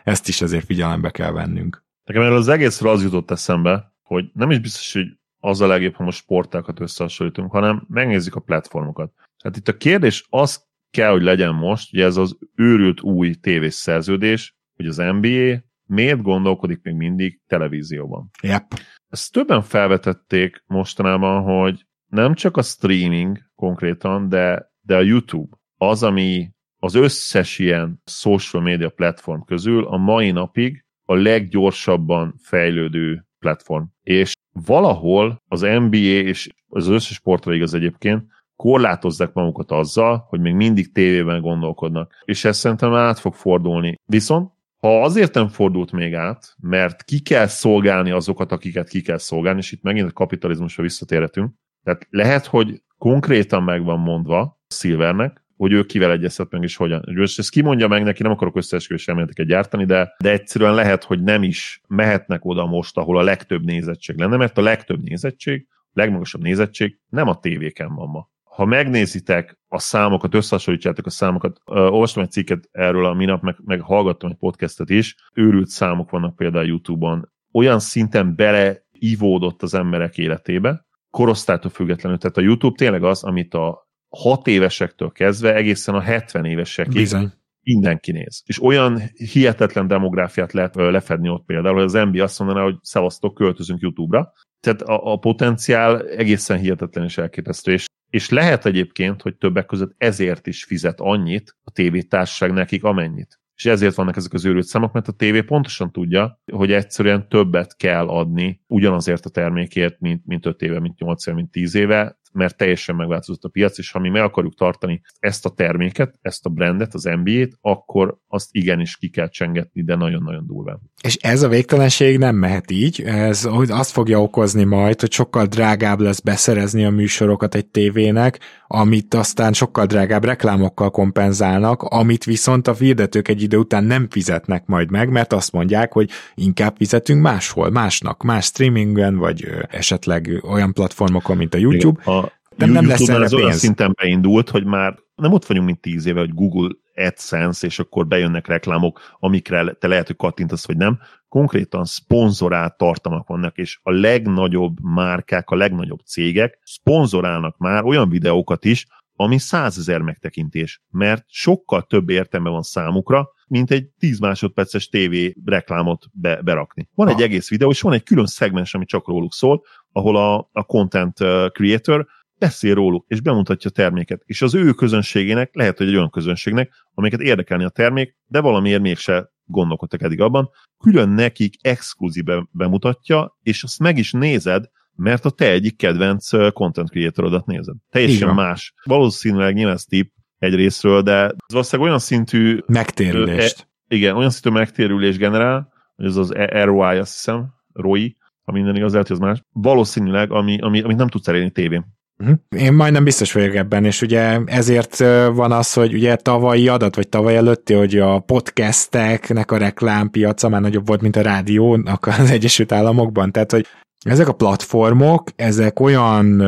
ezt is azért figyelembe kell vennünk. Nekem erről az egészről az jutott eszembe, hogy nem is biztos, hogy az a legjobb, ha most sportákat összehasonlítunk, hanem megnézzük a platformokat. Hát itt a kérdés az kell, hogy legyen most, hogy ez az őrült új tévés szerződés, hogy az NBA miért gondolkodik még mindig televízióban. Yep. Ezt többen felvetették mostanában, hogy nem csak a streaming konkrétan, de, de a YouTube az, ami az összes ilyen social media platform közül a mai napig a leggyorsabban fejlődő platform. És valahol az NBA és az összes sportra igaz egyébként, korlátozzák magukat azzal, hogy még mindig tévében gondolkodnak. És ez szerintem át fog fordulni. Viszont ha azért nem fordult még át, mert ki kell szolgálni azokat, akiket ki kell szolgálni, és itt megint a kapitalizmusra visszatérhetünk, tehát lehet, hogy konkrétan meg van mondva Silvernek, hogy ő kivel egyeztet meg, és hogyan. És ezt kimondja meg neki, nem akarok összeesküvés elméleteket gyártani, de, de egyszerűen lehet, hogy nem is mehetnek oda most, ahol a legtöbb nézettség lenne, mert a legtöbb nézettség, legmagasabb nézettség nem a tévéken van ma. Ha megnézitek a számokat, összehasonlítjátok a számokat, olvastam egy cikket erről a minap, meg, meg hallgattam egy podcastet is, őrült számok vannak például YouTube-on, olyan szinten beleivódott az emberek életébe, korosztálytól függetlenül. Tehát a YouTube tényleg az, amit a 6 évesektől kezdve egészen a 70 évesekig Bizony. mindenki néz. És olyan hihetetlen demográfiát lehet lefedni ott például, hogy az NBA azt mondaná, hogy szevasztok, költözünk YouTube-ra. Tehát a, a potenciál egészen hihetetlen és elképesztő. És, és lehet egyébként, hogy többek között ezért is fizet annyit a tévétársaság nekik, amennyit. És ezért vannak ezek az őrült számok, mert a tévé pontosan tudja, hogy egyszerűen többet kell adni ugyanazért a termékért, mint, mint 5 éve, mint 8 éve, mint 10 éve, mert teljesen megváltozott a piac, és ha mi meg akarjuk tartani ezt a terméket, ezt a brandet, az NBA-t, akkor azt igenis ki kell csengetni, de nagyon-nagyon durván. És ez a végtelenség nem mehet így, ez azt fogja okozni majd, hogy sokkal drágább lesz beszerezni a műsorokat egy tévének, amit aztán sokkal drágább reklámokkal kompenzálnak, amit viszont a hirdetők egy idő után nem fizetnek majd meg, mert azt mondják, hogy inkább fizetünk máshol, másnak, más streamingen, vagy esetleg olyan platformokon, mint a YouTube. Igen, a de nem lesz erre pénz. olyan szinten beindult, hogy már nem ott vagyunk, mint tíz éve, hogy Google AdSense, és akkor bejönnek reklámok, amikre te lehet, hogy kattintasz, vagy nem. Konkrétan szponzorált tartalmak vannak, és a legnagyobb márkák, a legnagyobb cégek szponzorálnak már olyan videókat is, ami százezer megtekintés, mert sokkal több értelme van számukra, mint egy 10 másodperces TV reklámot be, berakni. Van egy egész videó, és van egy külön szegmens, ami csak róluk szól, ahol a, a content creator beszél róluk, és bemutatja a terméket. És az ő közönségének, lehet, hogy egy olyan közönségnek, amiket érdekelni a termék, de valamiért mégse gondolkodtak eddig abban, külön nekik exkluzíve bemutatja, és azt meg is nézed, mert a te egyik kedvenc content creatorodat nézed. Teljesen Igen. más. Valószínűleg nyilván ez tip egy részről, de ez valószínűleg olyan szintű... Megtérülést. E, igen, olyan szintű megtérülés generál, hogy ez az ROI, azt hiszem, ROI, ha minden igaz, lehet, hogy az más. Valószínűleg, ami, ami, amit nem tudsz elérni tévén. Mhm. Én majdnem biztos vagyok ebben, és ugye ezért van az, hogy ugye tavalyi adat, vagy tavaly előtti, hogy a podcasteknek a reklámpiaca már nagyobb volt, mint a rádiónak az [LAUGHS] Egyesült Államokban. Tehát, hogy ezek a platformok, ezek olyan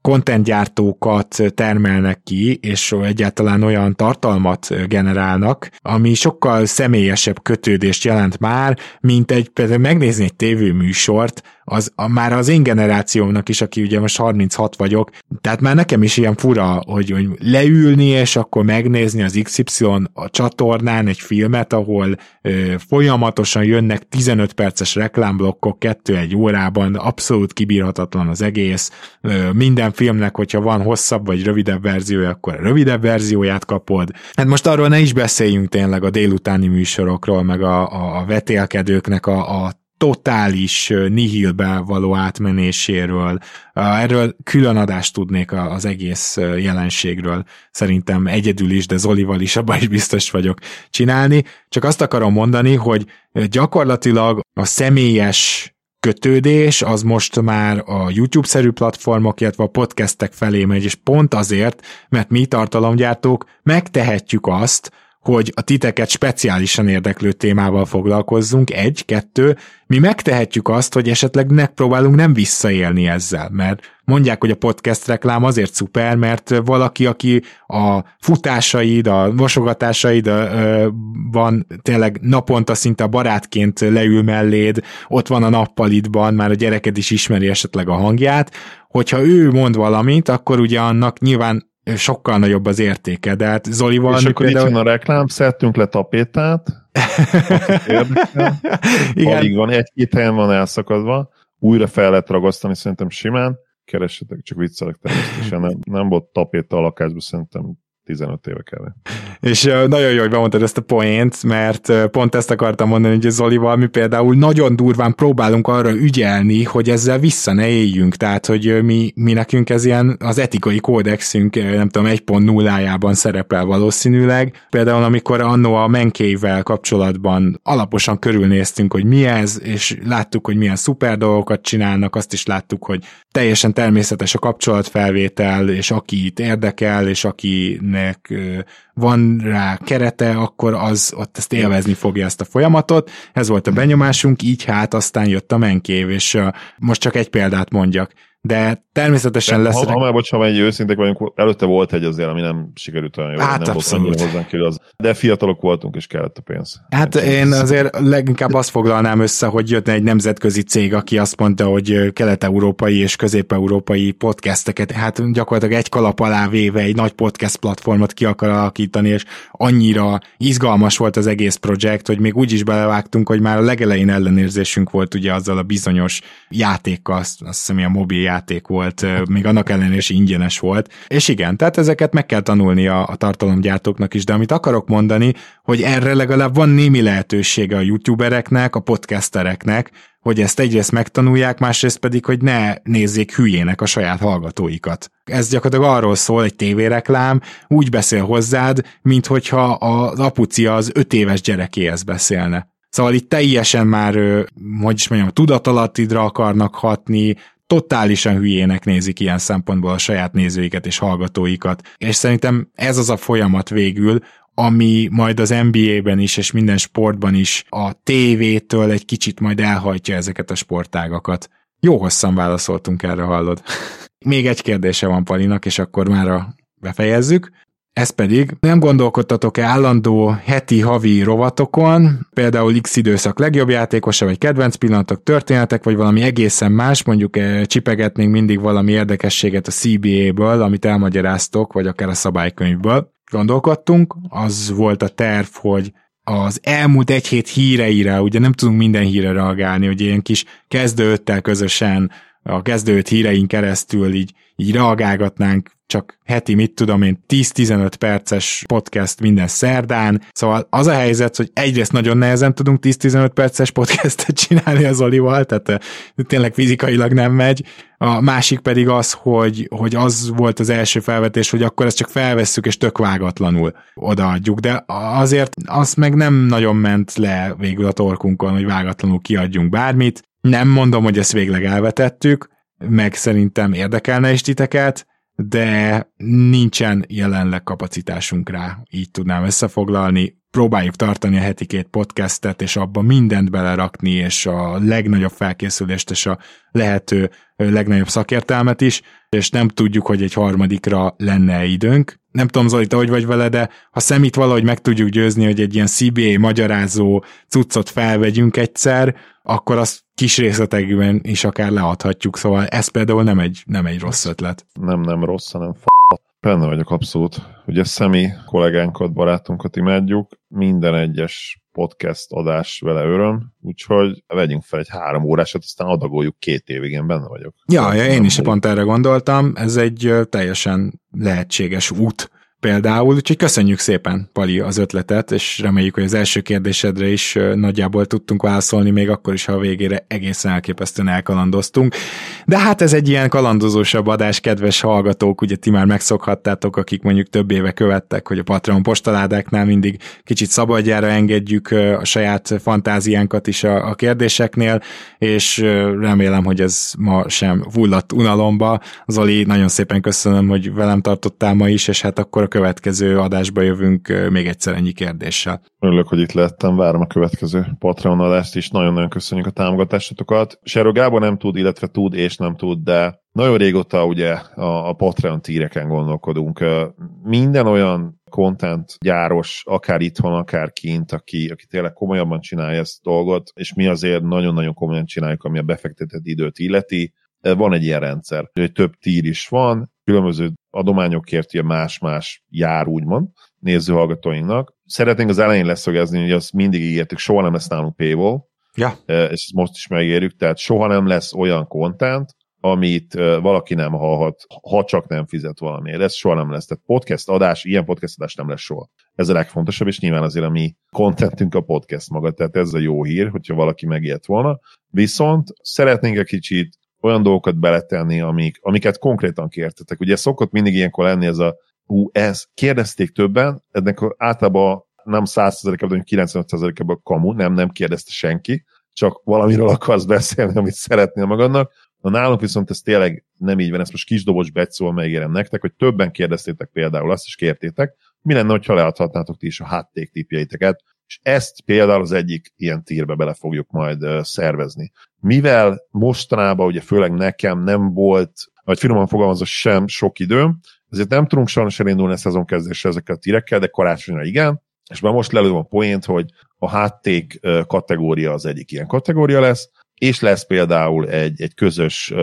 kontentgyártókat termelnek ki, és egyáltalán olyan tartalmat generálnak, ami sokkal személyesebb kötődést jelent már, mint egy például megnézni egy tévéműsort, az a, már az én generációmnak is, aki ugye most 36 vagyok, tehát már nekem is ilyen fura, hogy, hogy leülni, és akkor megnézni az XY a csatornán egy filmet, ahol ö, folyamatosan jönnek 15 perces reklámblokkok, kettő egy órában, abszolút kibírhatatlan az egész. Ö, minden filmnek, hogyha van hosszabb vagy rövidebb verziója, akkor a rövidebb verzióját kapod. Hát most arról ne is beszéljünk tényleg a délutáni műsorokról, meg a, a, a vetélkedőknek a, a totális nihilbe való átmenéséről. Erről külön adást tudnék az egész jelenségről. Szerintem egyedül is, de Zolival is abban is biztos vagyok csinálni. Csak azt akarom mondani, hogy gyakorlatilag a személyes kötődés az most már a YouTube-szerű platformok, illetve a podcastek felé megy, és pont azért, mert mi tartalomgyártók megtehetjük azt, hogy a titeket speciálisan érdeklő témával foglalkozzunk, egy, kettő, mi megtehetjük azt, hogy esetleg megpróbálunk nem visszaélni ezzel, mert mondják, hogy a podcast reklám azért szuper, mert valaki, aki a futásaid, a mosogatásaid van tényleg naponta szinte a barátként leül melléd, ott van a nappalitban, már a gyereked is ismeri esetleg a hangját, hogyha ő mond valamit, akkor ugye annak nyilván sokkal nagyobb az értéke, de hát Zolival... És akkor például... van a reklám, szedtünk le tapétát, [LAUGHS] Igen. Alig van, egy-két helyen van elszakadva, újra fel lehet ragasztani szerintem simán, keressetek, csak viccelek természetesen, nem, nem volt tapéta a lakásban, szerintem 15 éve kell. És nagyon jó, hogy bemondtad ezt a poént, mert pont ezt akartam mondani, hogy Zolival mi például nagyon durván próbálunk arra ügyelni, hogy ezzel vissza ne éljünk, tehát hogy mi, mi nekünk ez ilyen az etikai kódexünk, nem tudom, 1.0-ában szerepel valószínűleg. Például amikor annó a menkével kapcsolatban alaposan körülnéztünk, hogy mi ez, és láttuk, hogy milyen szuper dolgokat csinálnak, azt is láttuk, hogy teljesen természetes a kapcsolatfelvétel, és aki itt érdekel, és akinek van rá kerete, akkor az ott ezt élvezni fogja ezt a folyamatot. Ez volt a benyomásunk, így hát aztán jött a menkév, és most csak egy példát mondjak de természetesen lesz... Ha, ha már bocsánat, egy őszintek vagyunk, előtte volt egy azért, ami nem sikerült olyan jól, hát nem abszolút. volt hozzánk az. De fiatalok voltunk, és kellett a pénz. Hát én, én azért leginkább azt foglalnám össze, hogy jött egy nemzetközi cég, aki azt mondta, hogy kelet-európai és közép-európai podcasteket, hát gyakorlatilag egy kalap alá véve egy nagy podcast platformot ki akar alakítani, és annyira izgalmas volt az egész projekt, hogy még úgy is belevágtunk, hogy már a legelején ellenérzésünk volt ugye azzal a bizonyos játékkal, azt hiszem, a mobil játék volt, még annak ellenére is ingyenes volt. És igen, tehát ezeket meg kell tanulni a, tartalomgyártóknak is, de amit akarok mondani, hogy erre legalább van némi lehetősége a youtubereknek, a podcastereknek, hogy ezt egyrészt megtanulják, másrészt pedig, hogy ne nézzék hülyének a saját hallgatóikat. Ez gyakorlatilag arról szól, egy tévéreklám úgy beszél hozzád, mint hogyha az apucia az öt éves gyerekéhez beszélne. Szóval itt teljesen már, hogy is mondjam, tudatalattidra akarnak hatni, totálisan hülyének nézik ilyen szempontból a saját nézőiket és hallgatóikat. És szerintem ez az a folyamat végül, ami majd az NBA-ben is és minden sportban is a tévétől egy kicsit majd elhajtja ezeket a sportágakat. Jó hosszan válaszoltunk erre, hallod. [LAUGHS] Még egy kérdése van Palinak, és akkor már befejezzük. Ez pedig nem gondolkodtatok-e állandó heti, havi rovatokon, például X időszak legjobb játékosa, vagy kedvenc pillanatok, történetek, vagy valami egészen más, mondjuk eh, csipegetnénk mindig valami érdekességet a CBA-ből, amit elmagyaráztok, vagy akár a szabálykönyvből. Gondolkodtunk, az volt a terv, hogy az elmúlt egy hét híreire, ugye nem tudunk minden híre reagálni, hogy ilyen kis kezdőttel közösen a kezdőt híreink keresztül így így reagálgatnánk csak heti, mit tudom én, 10-15 perces podcast minden szerdán. Szóval az a helyzet, hogy egyrészt nagyon nehezen tudunk 10-15 perces podcastet [LAUGHS] csinálni az Olival, tehát tényleg fizikailag nem megy. A másik pedig az, hogy, hogy az volt az első felvetés, hogy akkor ezt csak felvesszük, és tök vágatlanul odaadjuk, de azért az meg nem nagyon ment le végül a torkunkon, hogy vágatlanul kiadjunk bármit. Nem mondom, hogy ezt végleg elvetettük, meg szerintem érdekelne is titeket, de nincsen jelenleg kapacitásunk rá, így tudnám összefoglalni. Próbáljuk tartani a heti két podcastet, és abba mindent belerakni, és a legnagyobb felkészülést, és a lehető legnagyobb szakértelmet is, és nem tudjuk, hogy egy harmadikra lenne időnk. Nem tudom, Zoli, te hogy vagy vele, de ha szemét valahogy meg tudjuk győzni, hogy egy ilyen CBA magyarázó cuccot felvegyünk egyszer, akkor azt kis részletekben is akár leadhatjuk, szóval ez például nem egy, nem egy rossz ötlet. Nem, nem rossz, hanem f***. Benne vagyok abszolút. Ugye Szemi kollégánkat, barátunkat imádjuk, minden egyes podcast adás vele öröm, úgyhogy vegyünk fel egy három órásat, aztán adagoljuk két évig, én benne vagyok. Ja, ja én is pont erre gondoltam, ez egy teljesen lehetséges út például, úgyhogy köszönjük szépen, Pali, az ötletet, és reméljük, hogy az első kérdésedre is nagyjából tudtunk válaszolni, még akkor is, ha a végére egészen elképesztően elkalandoztunk. De hát ez egy ilyen kalandozósabb adás, kedves hallgatók, ugye ti már megszokhattátok, akik mondjuk több éve követtek, hogy a Patreon postaládáknál mindig kicsit szabadjára engedjük a saját fantáziánkat is a, a kérdéseknél, és remélem, hogy ez ma sem hullott unalomba. Zoli, nagyon szépen köszönöm, hogy velem tartottál ma is, és hát akkor a következő adásba jövünk még egyszer ennyi kérdéssel. Örülök, hogy itt lettem, várom a következő Patreon adást is, nagyon-nagyon köszönjük a támogatásotokat. Sero Gábor nem tud, illetve tud és nem tud, de nagyon régóta ugye a, a Patreon tíreken gondolkodunk. Minden olyan content gyáros, akár itthon, akár kint, aki, aki tényleg komolyabban csinálja ezt a dolgot, és mi azért nagyon-nagyon komolyan csináljuk, ami a befektetett időt illeti, van egy ilyen rendszer, hogy több tír is van, különböző adományokért ilyen más-más jár, úgymond, nézőhallgatóinknak. Szeretnénk az elején leszögezni, hogy azt mindig ígértük, soha nem lesz nálunk paywall, ja. és ezt most is megérjük, tehát soha nem lesz olyan content, amit valaki nem hallhat, ha csak nem fizet valamiért. Ez soha nem lesz. Tehát podcast adás, ilyen podcast adás nem lesz soha. Ez a legfontosabb, és nyilván azért a mi contentünk a podcast maga, tehát ez a jó hír, hogyha valaki megijedt volna. Viszont szeretnénk egy kicsit olyan dolgokat beletenni, amik, amiket konkrétan kértetek. Ugye szokott mindig ilyenkor lenni ez a, ú, ez kérdezték többen, ennek általában nem 100%-ában, hanem 95%-ában kamu, nem, nem kérdezte senki, csak valamiről akarsz beszélni, amit szeretnél magadnak. Na nálunk viszont ez tényleg nem így van, ezt most kis dobos betszóval megérem nektek, hogy többen kérdeztétek például azt, is kértétek, mi lenne, ha leadhatnátok ti is a hátték tipjeiteket, és ezt például az egyik ilyen tírbe bele fogjuk majd szervezni. Mivel mostanában ugye főleg nekem nem volt, vagy finoman fogalmazva sem sok időm, ezért nem tudunk sajnos elindulni a szezonkezdésre ezekkel a tírekkel, de karácsonyra igen, és már most lelőm a poént, hogy a hátték kategória az egyik ilyen kategória lesz, és lesz például egy, egy közös,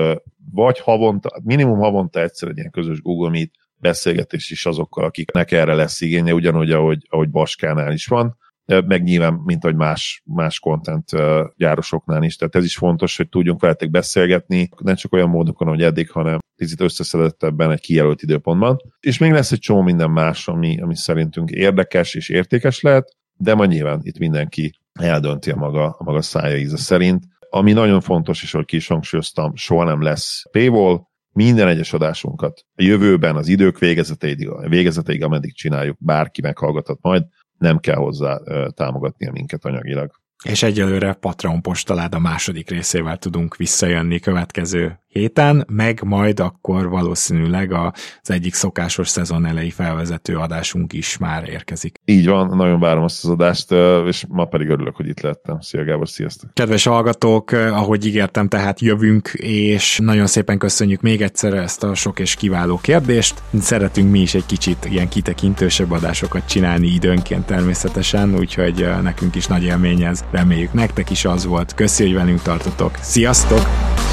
vagy havonta, minimum havonta egyszer egy ilyen közös Google Meet beszélgetés is azokkal, akiknek erre lesz igénye, ugyanúgy, ahogy, ahogy Baskánál is van, meg nyilván, mint ahogy más, más content gyárosoknál is. Tehát ez is fontos, hogy tudjunk veletek beszélgetni, nem csak olyan módokon, hogy eddig, hanem picit összeszedettebben egy kijelölt időpontban. És még lesz egy csomó minden más, ami, ami szerintünk érdekes és értékes lehet, de majd nyilván itt mindenki eldönti a maga, a maga szája íze szerint. Ami nagyon fontos, és hogy ki is hangsúlyoztam, soha nem lesz paywall, minden egyes adásunkat a jövőben az idők végezeteig, végezeteig, ameddig csináljuk, bárki meghallgathat majd, nem kell hozzá támogatnia minket anyagilag. És egyelőre Patreon postalád a második részével tudunk visszajönni következő héten, meg majd akkor valószínűleg az egyik szokásos szezon elejé felvezető adásunk is már érkezik. Így van, nagyon várom azt az adást, és ma pedig örülök, hogy itt lettem. Szia Gábor, sziasztok! Kedves hallgatók, ahogy ígértem, tehát jövünk, és nagyon szépen köszönjük még egyszer ezt a sok és kiváló kérdést. Szeretünk mi is egy kicsit ilyen kitekintősebb adásokat csinálni időnként természetesen, úgyhogy nekünk is nagy élmény ez. Reméljük nektek is az volt. Köszi, hogy velünk tartotok. Sziasztok!